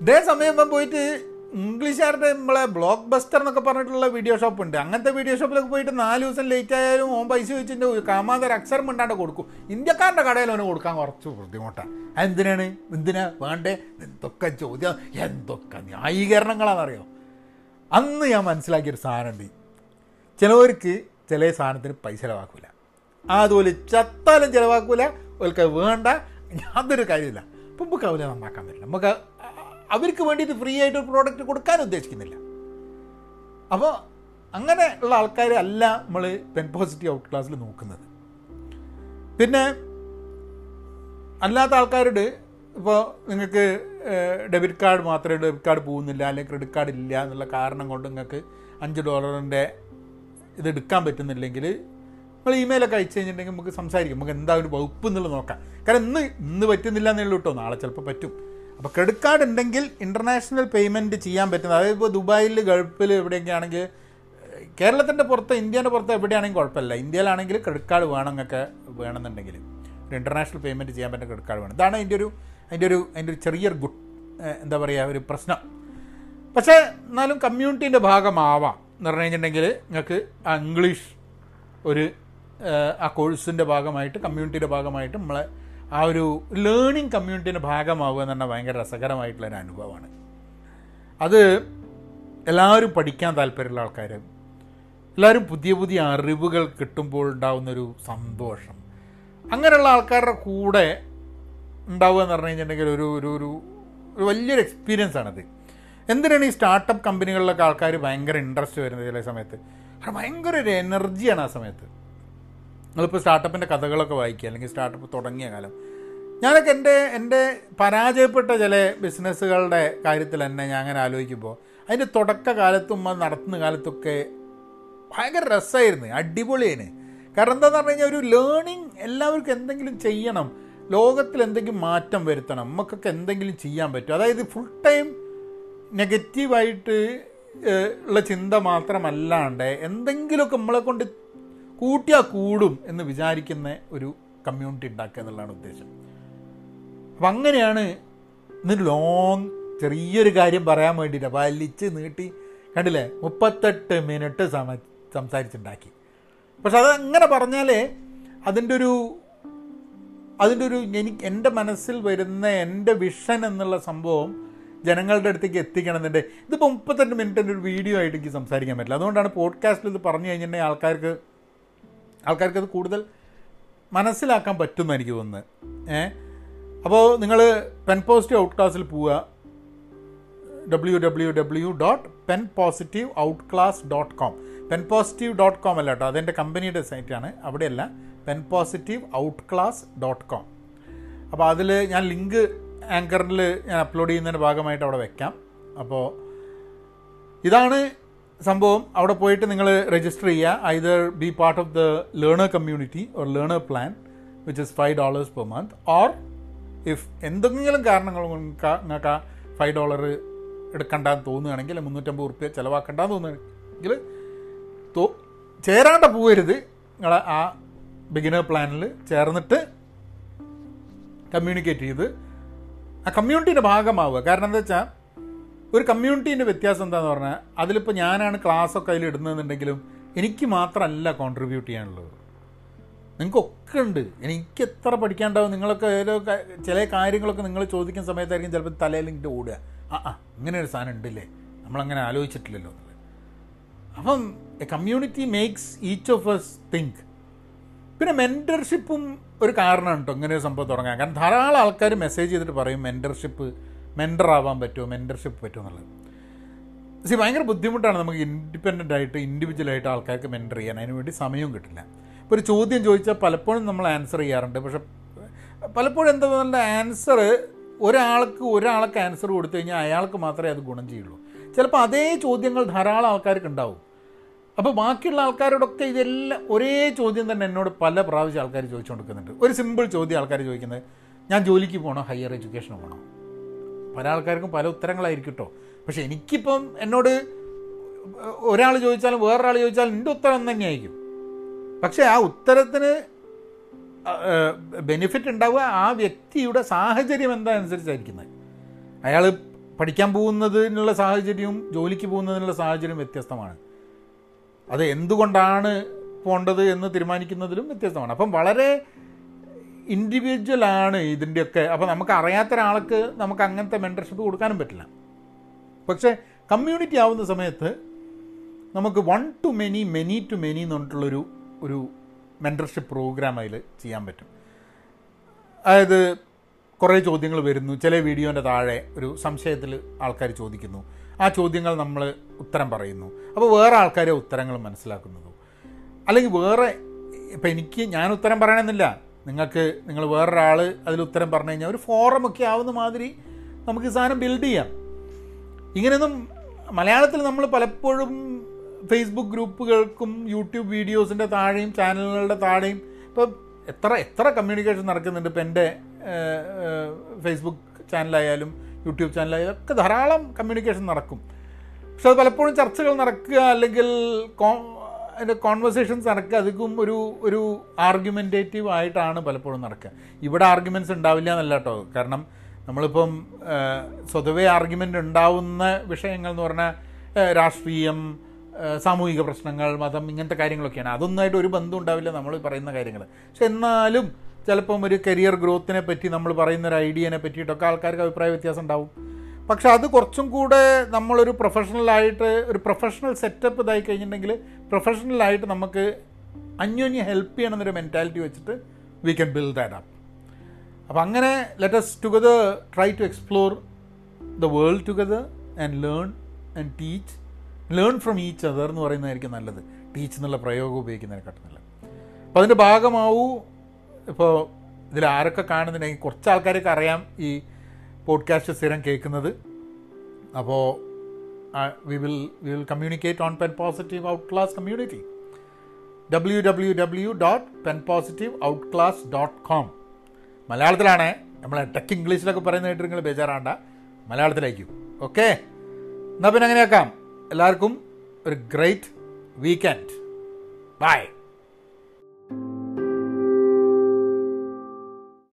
ഇതേ സമയം പോയിട്ട് ഇംഗ്ലീഷുകാരുടെ നമ്മളെ ബ്ലോക്ക് ബസ്റ്റർ എന്നൊക്കെ പറഞ്ഞിട്ടുള്ള വീഡിയോ ഷോപ്പ് ഉണ്ട്. അങ്ങനത്തെ വീഡിയോ ഷോപ്പിലൊക്കെ പോയിട്ട് നാല് ദിവസം ലേറ്റ് ആയാലും ഓൻ പൈസ വെച്ചിട്ട് ഒരു അക്ഷരം മിണ്ടാണ്ട് കൊടുക്കും. ഇന്ത്യക്കാരുടെ കടയിൽ അവന് കൊടുക്കാൻ കുറച്ച് ബുദ്ധിമുട്ടാണ് എന്തിനാണ്? എന്തിനാ? വേണ്ടേ? എന്തൊക്കെ ചോദ്യം? എന്തൊക്കെ ന്യായീകരണങ്ങളാണെന്നറിയോ അന്ന് ഞാൻ മനസ്സിലാക്കിയൊരു സാധനമുണ്ട് ചിലവർക്ക് ചില സാധനത്തിന് പൈസ ചിലവാക്കൂല. അതുപോലെ ചത്താലും ചിലവാക്കൂല. ഒരിക്കൽ വേണ്ട. യാതൊരു കാര്യമില്ല അപ്പം നമുക്ക് അവരെ നന്നാക്കാൻ പറ്റില്ല. നമുക്ക് അവർക്ക് വേണ്ടി ഇത് ഫ്രീ ആയിട്ട് ഒരു പ്രോഡക്റ്റ് കൊടുക്കാൻ ഉദ്ദേശിക്കുന്നില്ല. അപ്പോൾ അങ്ങനെ ഉള്ള ആൾക്കാരെ അല്ല നമ്മൾ പെൻ പോസിറ്റീവ് ഔട്ട് ക്ലാസ്സിൽ നോക്കുന്നത്. പിന്നെ അല്ലാത്ത ആൾക്കാരോട് ഇപ്പോൾ നിങ്ങൾക്ക് ഡെബിറ്റ് കാർഡ് മാത്രമേ ഡെബിറ്റ് കാർഡ് പോകുന്നില്ല അല്ലെങ്കിൽ ക്രെഡിറ്റ് കാർഡ് ഇല്ല എന്നുള്ള കാരണം കൊണ്ട് നിങ്ങൾക്ക് അഞ്ച് ഡോളറിന്റെ ഇത് എടുക്കാൻ പറ്റുന്നില്ലെങ്കിൽ നമ്മൾ ഇമെയിലൊക്കെ അയച്ചു കഴിഞ്ഞിട്ടുണ്ടെങ്കിൽ നമുക്ക് സംസാരിക്കും. നമുക്ക് എന്താ ഒരു വകുപ്പ് എന്നുള്ളത് നോക്കാം. കാരണം ഇന്ന് ഇന്ന് പറ്റുന്നില്ല എന്നുള്ളൂ കേട്ടോ നാളെ ചിലപ്പോൾ പറ്റും. അപ്പോൾ ക്രെഡിറ്റ് കാർഡ് ഉണ്ടെങ്കിൽ ഇന്റർനാഷണൽ പേയ്മെന്റ് ചെയ്യാൻ പറ്റുന്നത് അതായത് ഇപ്പോൾ ദുബായിൽ ഗൾഫിൽ എവിടെയൊക്കെ ആണെങ്കിൽ കേരളത്തിന്റെ പുറത്ത് ഇന്ത്യേന്റെ പുറത്ത് എവിടെയാണെങ്കിൽ കുഴപ്പമില്ല. ഇന്ത്യയിലാണെങ്കിൽ ക്രെഡിറ്റ് കാർഡ് വേണം എന്നൊക്കെ വേണമെന്നുണ്ടെങ്കിൽ. ഒരു ഇന്റർനാഷണൽ പേയ്മെന്റ് ചെയ്യാൻ പറ്റുന്ന ക്രെഡിറ്റ് കാർഡ് വേണം. ഇതാണ് അതിന്റെ ഒരു അതിന്റെ ഒരു അതിന്റെ ഒരു ചെറിയൊരു ഗുഡ് എന്താ പറയുക ഒരു പ്രശ്നം. പക്ഷേ എന്നാലും കമ്മ്യൂണിറ്റീന്റെ ഭാഗമാവാം എന്ന് പറഞ്ഞു കഴിഞ്ഞിട്ടുണ്ടെങ്കിൽ നിങ്ങൾക്ക് ഇംഗ്ലീഷ് ഒരു ആ കോഴ്സിന്റെ ഭാഗമായിട്ട് കമ്മ്യൂണിറ്റിയുടെ ഭാഗമായിട്ട് നമ്മളെ ആ ഒരു ലേണിംഗ് കമ്മ്യൂണിറ്റിന്റെ ഭാഗമാവുക എന്ന് പറഞ്ഞാൽ ഭയങ്കര രസകരമായിട്ടുള്ള ഒരു അനുഭവമാണ്. അത് എല്ലാവരും പഠിക്കാൻ താല്പര്യമുള്ള ആൾക്കാർ എല്ലാവരും പുതിയ പുതിയ അറിവുകൾ കിട്ടുമ്പോൾ ഉണ്ടാകുന്നൊരു സന്തോഷം. അങ്ങനെയുള്ള ആൾക്കാരുടെ കൂടെ ഉണ്ടാവുക എന്ന് പറഞ്ഞു കഴിഞ്ഞിട്ടുണ്ടെങ്കിൽ ഒരു ഒരു ഒരു ഒരു വലിയൊരു എക്സ്പീരിയൻസ് ആണത്. എന്തിനാണ് ഈ സ്റ്റാർട്ടപ്പ് കമ്പനികളിലൊക്കെ ആൾക്കാർ ഭയങ്കര ഇൻട്രസ്റ്റ് വരുന്നത് ചില സമയത്ത്? ഭയങ്കര ഒരു എനർജിയാണ് ആ സമയത്ത്. നിങ്ങളിപ്പോൾ സ്റ്റാർട്ടപ്പിന്റെ കഥകളൊക്കെ വായിക്കുക അല്ലെങ്കിൽ സ്റ്റാർട്ടപ്പ് തുടങ്ങിയ കാലം. ഞാനൊക്കെ എന്റെ എന്റെ പരാജയപ്പെട്ട ചില ബിസിനസ്സുകളുടെ കാര്യത്തിൽ തന്നെ ഞാൻ അങ്ങനെ ആലോചിക്കുമ്പോൾ അതിന്റെ തുടക്ക കാലത്തും അത് നടത്തുന്ന കാലത്തൊക്കെ ഭയങ്കര രസമായിരുന്നു അടിപൊളിയാണ് കാരണം എന്താന്ന് പറഞ്ഞു കഴിഞ്ഞാൽ ഒരു ലേണിംഗ് എല്ലാവർക്കും എന്തെങ്കിലും ചെയ്യണം ലോകത്തിൽ എന്തെങ്കിലും മാറ്റം വരുത്തണം നമുക്കൊക്കെ എന്തെങ്കിലും ചെയ്യാൻ പറ്റും. അതായത് ഫുൾ ടൈം നെഗറ്റീവായിട്ട് ഉള്ള ചിന്ത മാത്രമല്ലാണ്ട് എന്തെങ്കിലുമൊക്കെ നമ്മളെ കൊണ്ട് കൂട്ടിയാൽ കൂടും എന്ന് വിചാരിക്കുന്ന ഒരു കമ്മ്യൂണിറ്റി ഉണ്ടാക്കുക എന്നുള്ളതാണ് ഉദ്ദേശം. അപ്പം അങ്ങനെയാണ് ഇന്ന് ലോങ് ചെറിയൊരു കാര്യം പറയാൻ വേണ്ടിയിട്ട് വലിച്ച് നീട്ടി കണ്ടില്ലേ? മുപ്പത്തെട്ട് മിനിറ്റ് സമ സംസാരിച്ചുണ്ടാക്കി. പക്ഷെ അത് അങ്ങനെ പറഞ്ഞാലേ അതിന്റെ ഒരു അതിന്റെ ഒരു എനിക്ക് എന്റെ മനസ്സിൽ വരുന്ന എന്റെ വിഷൻ എന്നുള്ള സംഭവം ജനങ്ങളുടെ അടുത്തേക്ക് എത്തിക്കണം എന്നുണ്ട് ഇതിപ്പോൾ മുപ്പത്തെട്ട് മിനിറ്റിന്റെ ഒരു വീഡിയോ ആയിട്ട് എനിക്ക് സംസാരിക്കാൻ പറ്റില്ല. അതുകൊണ്ടാണ് പോഡ്കാസ്റ്റിൽ ഇത് പറഞ്ഞു കഴിഞ്ഞിട്ടുണ്ടെങ്കിൽ ആൾക്കാർക്ക് ആൾക്കാർക്ക് അത് കൂടുതൽ മനസ്സിലാക്കാൻ പറ്റുമെന്ന് എനിക്ക് തോന്നുന്നത് ഏ? അപ്പോൾ നിങ്ങൾ പെൻ പോസിറ്റീവ് ഔട്ട് ക്ലാസ്സിൽ പോവുക. W W W dot Pen Positive Out Class dot com Pen Positive dot com അല്ല കേട്ടോ അതെന്റെ കമ്പനിയുടെ സൈറ്റാണ് അവിടെയല്ല Pen Positive Out Class dot com അപ്പോൾ അതിൽ ഞാൻ ലിങ്ക് ആങ്കറിൽ ഞാൻ അപ്ലോഡ് ചെയ്യുന്നതിന്റെ ഭാഗമായിട്ട് അവിടെ വെക്കാം. അപ്പോൾ ഇതാണ് സംഭവം അവിടെ പോയിട്ട് നിങ്ങൾ രജിസ്റ്റർ ചെയ്യുക. Either be part of the learner community or learner plan which is five dollars per month or if എന്തെങ്കിലും കാരണങ്ങൾ നിങ്ങൾക്ക് ആ ഫൈവ് ഡോളർ എടുക്കണ്ടെന്ന് തോന്നുകയാണെങ്കിൽ മുന്നൂറ്റമ്പത് റുപ്യ ചിലവാക്കണ്ടെന്ന് തോന്നുകയാണെങ്കിൽ തോ ചേരാണ്ട പോകരുത്. നിങ്ങൾ ആ ബിഗിനർ പ്ലാനിൽ ചേർന്നിട്ട് കമ്മ്യൂണിക്കേറ്റ് ചെയ്ത് ആ കമ്മ്യൂണിറ്റിന്റെ ഭാഗമാവുക. കാരണം എന്താ വെച്ചാൽ ഒരു കമ്മ്യൂണിറ്റീന്റെ വ്യത്യാസം എന്താന്ന് പറഞ്ഞാൽ അതിലിപ്പോൾ ഞാനാണ് ക്ലാസ്സൊക്കെ അതിൽ ഇടുന്നതെന്നുണ്ടെങ്കിലും എനിക്ക് മാത്രമല്ല കോൺട്രിബ്യൂട്ട് ചെയ്യാനുള്ളത്. നിങ്ങൾക്കൊക്കെ ഉണ്ട്. എനിക്ക് എത്ര പഠിക്കാണ്ടാവും നിങ്ങളൊക്കെ ഓരോ ചില കാര്യങ്ങളൊക്കെ നിങ്ങൾ ചോദിക്കുന്ന സമയത്തായിരിക്കും ചിലപ്പോൾ തലയിൽ ഓടുക. ആ ആ ഇങ്ങനെ ഒരു സാധനം ഉണ്ടല്ലേ? നമ്മളങ്ങനെ ആലോചിച്ചിട്ടില്ലല്ലോ അപ്പം a community makes each of us think പിന്നെ മെന്റർഷിപ്പും ഒരു കാരണമാണ് കേട്ടോ ഇങ്ങനെ ഒരു സംഭവം തുടങ്ങാൻ. കാരണം ധാരാളം ആൾക്കാർ മെസ്സേജ് ചെയ്തിട്ട് പറയും മെന്റർഷിപ്പ് മെന്റർ ആവാൻ പറ്റുമോ? മെന്റർഷിപ്പ് പറ്റുമോ എന്നുള്ളത്. സി ഭയങ്കര ബുദ്ധിമുട്ടാണ് നമുക്ക് ഇൻഡിപെൻഡന്റ് ആയിട്ട് ഇൻഡിവിജ്വലായിട്ട് ആൾക്കാർക്ക് മെന്റർ ചെയ്യാൻ. അതിന് വേണ്ടി സമയവും കിട്ടില്ല. ഇപ്പോൾ ഒരു ചോദ്യം ചോദിച്ചാൽ പലപ്പോഴും നമ്മൾ ആൻസർ ചെയ്യാറുണ്ട്. പക്ഷെ പലപ്പോഴും എന്താ പറയുക ആൻസർ ഒരാൾക്ക് ഒരാൾക്ക് ആൻസർ കൊടുത്തു കഴിഞ്ഞാൽ അയാൾക്ക് മാത്രമേ അത് ഗുണം ചെയ്യുള്ളൂ. ചിലപ്പോൾ അതേ ചോദ്യങ്ങൾ ധാരാളം ആൾക്കാർക്ക് ഉണ്ടാവും. അപ്പോൾ ബാക്കിയുള്ള ആൾക്കാരോടൊക്കെ ഇതെല്ലാം ഒരേ ചോദ്യം തന്നെ എന്നോട് പല പ്രാവശ്യം ആൾക്കാർ ചോദിച്ചുകൊണ്ടിരിക്കുന്നുണ്ട്. ഒരു സിമ്പിൾ ചോദ്യം ആൾക്കാർ ചോദിക്കുന്നത് ഞാൻ ജോലിക്ക് പോകണോ ഹയർ എഡ്യൂക്കേഷന് പോകണോ പല ആൾക്കാർക്കും പല ഉത്തരങ്ങളായിരിക്കും കേട്ടോ പക്ഷെ എനിക്കിപ്പം എന്നോട് ഒരാൾ ചോദിച്ചാലും വേറൊരാൾ ചോദിച്ചാലും എന്റെ ഉത്തരം തന്നെയായിരിക്കും പക്ഷേ ആ ഉത്തരത്തിന് ബെനിഫിറ്റ് ഉണ്ടാവുക ആ വ്യക്തിയുടെ സാഹചര്യം എന്താ അനുസരിച്ചായിരിക്കുന്നത് അയാൾ പഠിക്കാൻ പോകുന്നതിനുള്ള സാഹചര്യവും ജോലിക്ക് പോകുന്നതിനുള്ള സാഹചര്യം വ്യത്യസ്തമാണ്. അത് എന്തുകൊണ്ടാണ് പോണ്ടത് എന്ന് തീരുമാനിക്കുന്നതിലും വ്യത്യസ്തമാണ്. അപ്പം വളരെ ഇൻഡിവിജ്വൽ ആണ് ഇതിന്റെയൊക്കെ അപ്പോൾ നമുക്ക് അറിയാത്ത ഒരാൾക്ക് നമുക്ക് അങ്ങനത്തെ മെന്റർഷിപ്പ് കൊടുക്കാനും പറ്റില്ല. പക്ഷേ കമ്മ്യൂണിറ്റി ആവുന്ന സമയത്ത് നമുക്ക് one to many many to many എന്ന് പറഞ്ഞിട്ടുള്ളൊരു ഒരു മെന്റർഷിപ്പ് പ്രോഗ്രാം അതിൽ ചെയ്യാൻ പറ്റും. അതായത് കുറേ ചോദ്യങ്ങൾ വരുന്നു. ചില വീഡിയോന്റെ താഴെ ഒരു സംശയത്തിൽ ആൾക്കാർ ചോദിക്കുന്നു. ആ ചോദ്യങ്ങൾ നമ്മൾ ഉത്തരം പറയുന്നു. അപ്പോൾ വേറെ ആൾക്കാരെ ഉത്തരങ്ങൾ മനസ്സിലാക്കുന്നതു. അല്ലെങ്കിൽ വേറെ ഇപ്പം എനിക്ക് ഞാൻ ഉത്തരം പറയണമെന്നില്ല. നിങ്ങൾക്ക് നിങ്ങൾ വേറൊരാൾ അതിൽ ഉത്തരം പറഞ്ഞു കഴിഞ്ഞാൽ ഒരു ഫോറമൊക്കെ ആവുന്ന മാതിരി നമുക്ക് ഈ സാധനം ബിൽഡ് ചെയ്യാം. ഇങ്ങനെയൊന്നും മലയാളത്തിൽ നമ്മൾ പലപ്പോഴും ഫേസ്ബുക്ക് ഗ്രൂപ്പുകൾക്കും യൂട്യൂബ് വീഡിയോസിന്റെ താഴെയും ചാനലുകളുടെ താഴെയും ഇപ്പം എത്ര എത്ര കമ്മ്യൂണിക്കേഷൻ നടക്കുന്നുണ്ട് ഇപ്പം എന്റെ ഫേസ്ബുക്ക് ചാനലായാലും യൂട്യൂബ് ചാനലായാലും ഒക്കെ ധാരാളം കമ്മ്യൂണിക്കേഷൻ നടക്കും. പക്ഷെ അത് പലപ്പോഴും ചർച്ചകൾ നടക്കുക അല്ലെങ്കിൽ അതിന്റെ കോൺവെർസേഷൻസ് നടക്കുക. അധികം ഒരു ഒരു ആർഗ്യുമെന്റേറ്റീവ് ആയിട്ടാണ് പലപ്പോഴും നടക്കുക. ഇവിടെ ആർഗ്യുമെന്റ്സ് ഉണ്ടാവില്ല എന്നല്ല കേട്ടോ. കാരണം നമ്മളിപ്പം സ്വതവേ ആർഗ്യുമെന്റ് ഉണ്ടാവുന്ന വിഷയങ്ങൾ എന്ന് പറഞ്ഞാൽ രാഷ്ട്രീയം സാമൂഹിക പ്രശ്നങ്ങൾ മതം ഇങ്ങനത്തെ കാര്യങ്ങളൊക്കെയാണ്. അതൊന്നായിട്ട് ഒരു ബന്ധം ഉണ്ടാവില്ല നമ്മൾ പറയുന്ന കാര്യങ്ങൾ പക്ഷെ എന്നാലും ചിലപ്പം ഒരു കരിയർ ഗ്രോത്തിനെ പറ്റി നമ്മൾ പറയുന്ന ഒരു ഐഡിയനെ പറ്റിയിട്ടൊക്കെ ആൾക്കാർക്ക് അഭിപ്രായ വ്യത്യാസം ഉണ്ടാവും. പക്ഷെ അത് കുറച്ചും കൂടെ നമ്മളൊരു പ്രൊഫഷണലായിട്ട് ഒരു പ്രൊഫഷണൽ സെറ്റപ്പ് ഇതായി കഴിഞ്ഞിട്ടുണ്ടെങ്കിൽ പ്രൊഫഷണലായിട്ട് നമുക്ക് അന്യോന്യം ഹെൽപ്പ് ചെയ്യണമെന്നൊരു മെന്റാലിറ്റി വെച്ചിട്ട് we can build that up അപ്പം അങ്ങനെ let's together try to explore the world together and learn and teach learn from each other എന്ന് പറയുന്നതായിരിക്കും നല്ലത്. ടീച്ച് എന്നുള്ള പ്രയോഗം ഉപയോഗിക്കുന്നതിനെക്കാട്ടും നല്ലത്. അപ്പോൾ അതിന്റെ ഭാഗമാവൂ. ഇപ്പോൾ ഇതിൽ ആരൊക്കെ കാണുന്നുണ്ടെങ്കിൽ കുറച്ച് ആൾക്കാരൊക്കെ അറിയാം ഈ പോഡ്കാസ്റ്റ് സ്ഥിരം കേൾക്കുന്നത്. അപ്പോൾ we will we will communicate on Pen Positive Out Class community W W W dot Pen Positive Out Class dot com മലയാളത്തിലാണ് നമ്മൾ ടെക് ഇംഗ്ലീഷിലൊക്കെ പറയുന്ന കേട്ട് നിങ്ങൾ ബേജാറാണ്ട. മലയാളത്തിലായിരിക്കും ഓക്കെ എന്നാൽ പിന്നെ അങ്ങനെയാക്കാം. എല്ലാവർക്കും ഒരു ഗ്രേറ്റ് വീക്കെൻഡ് ബൈ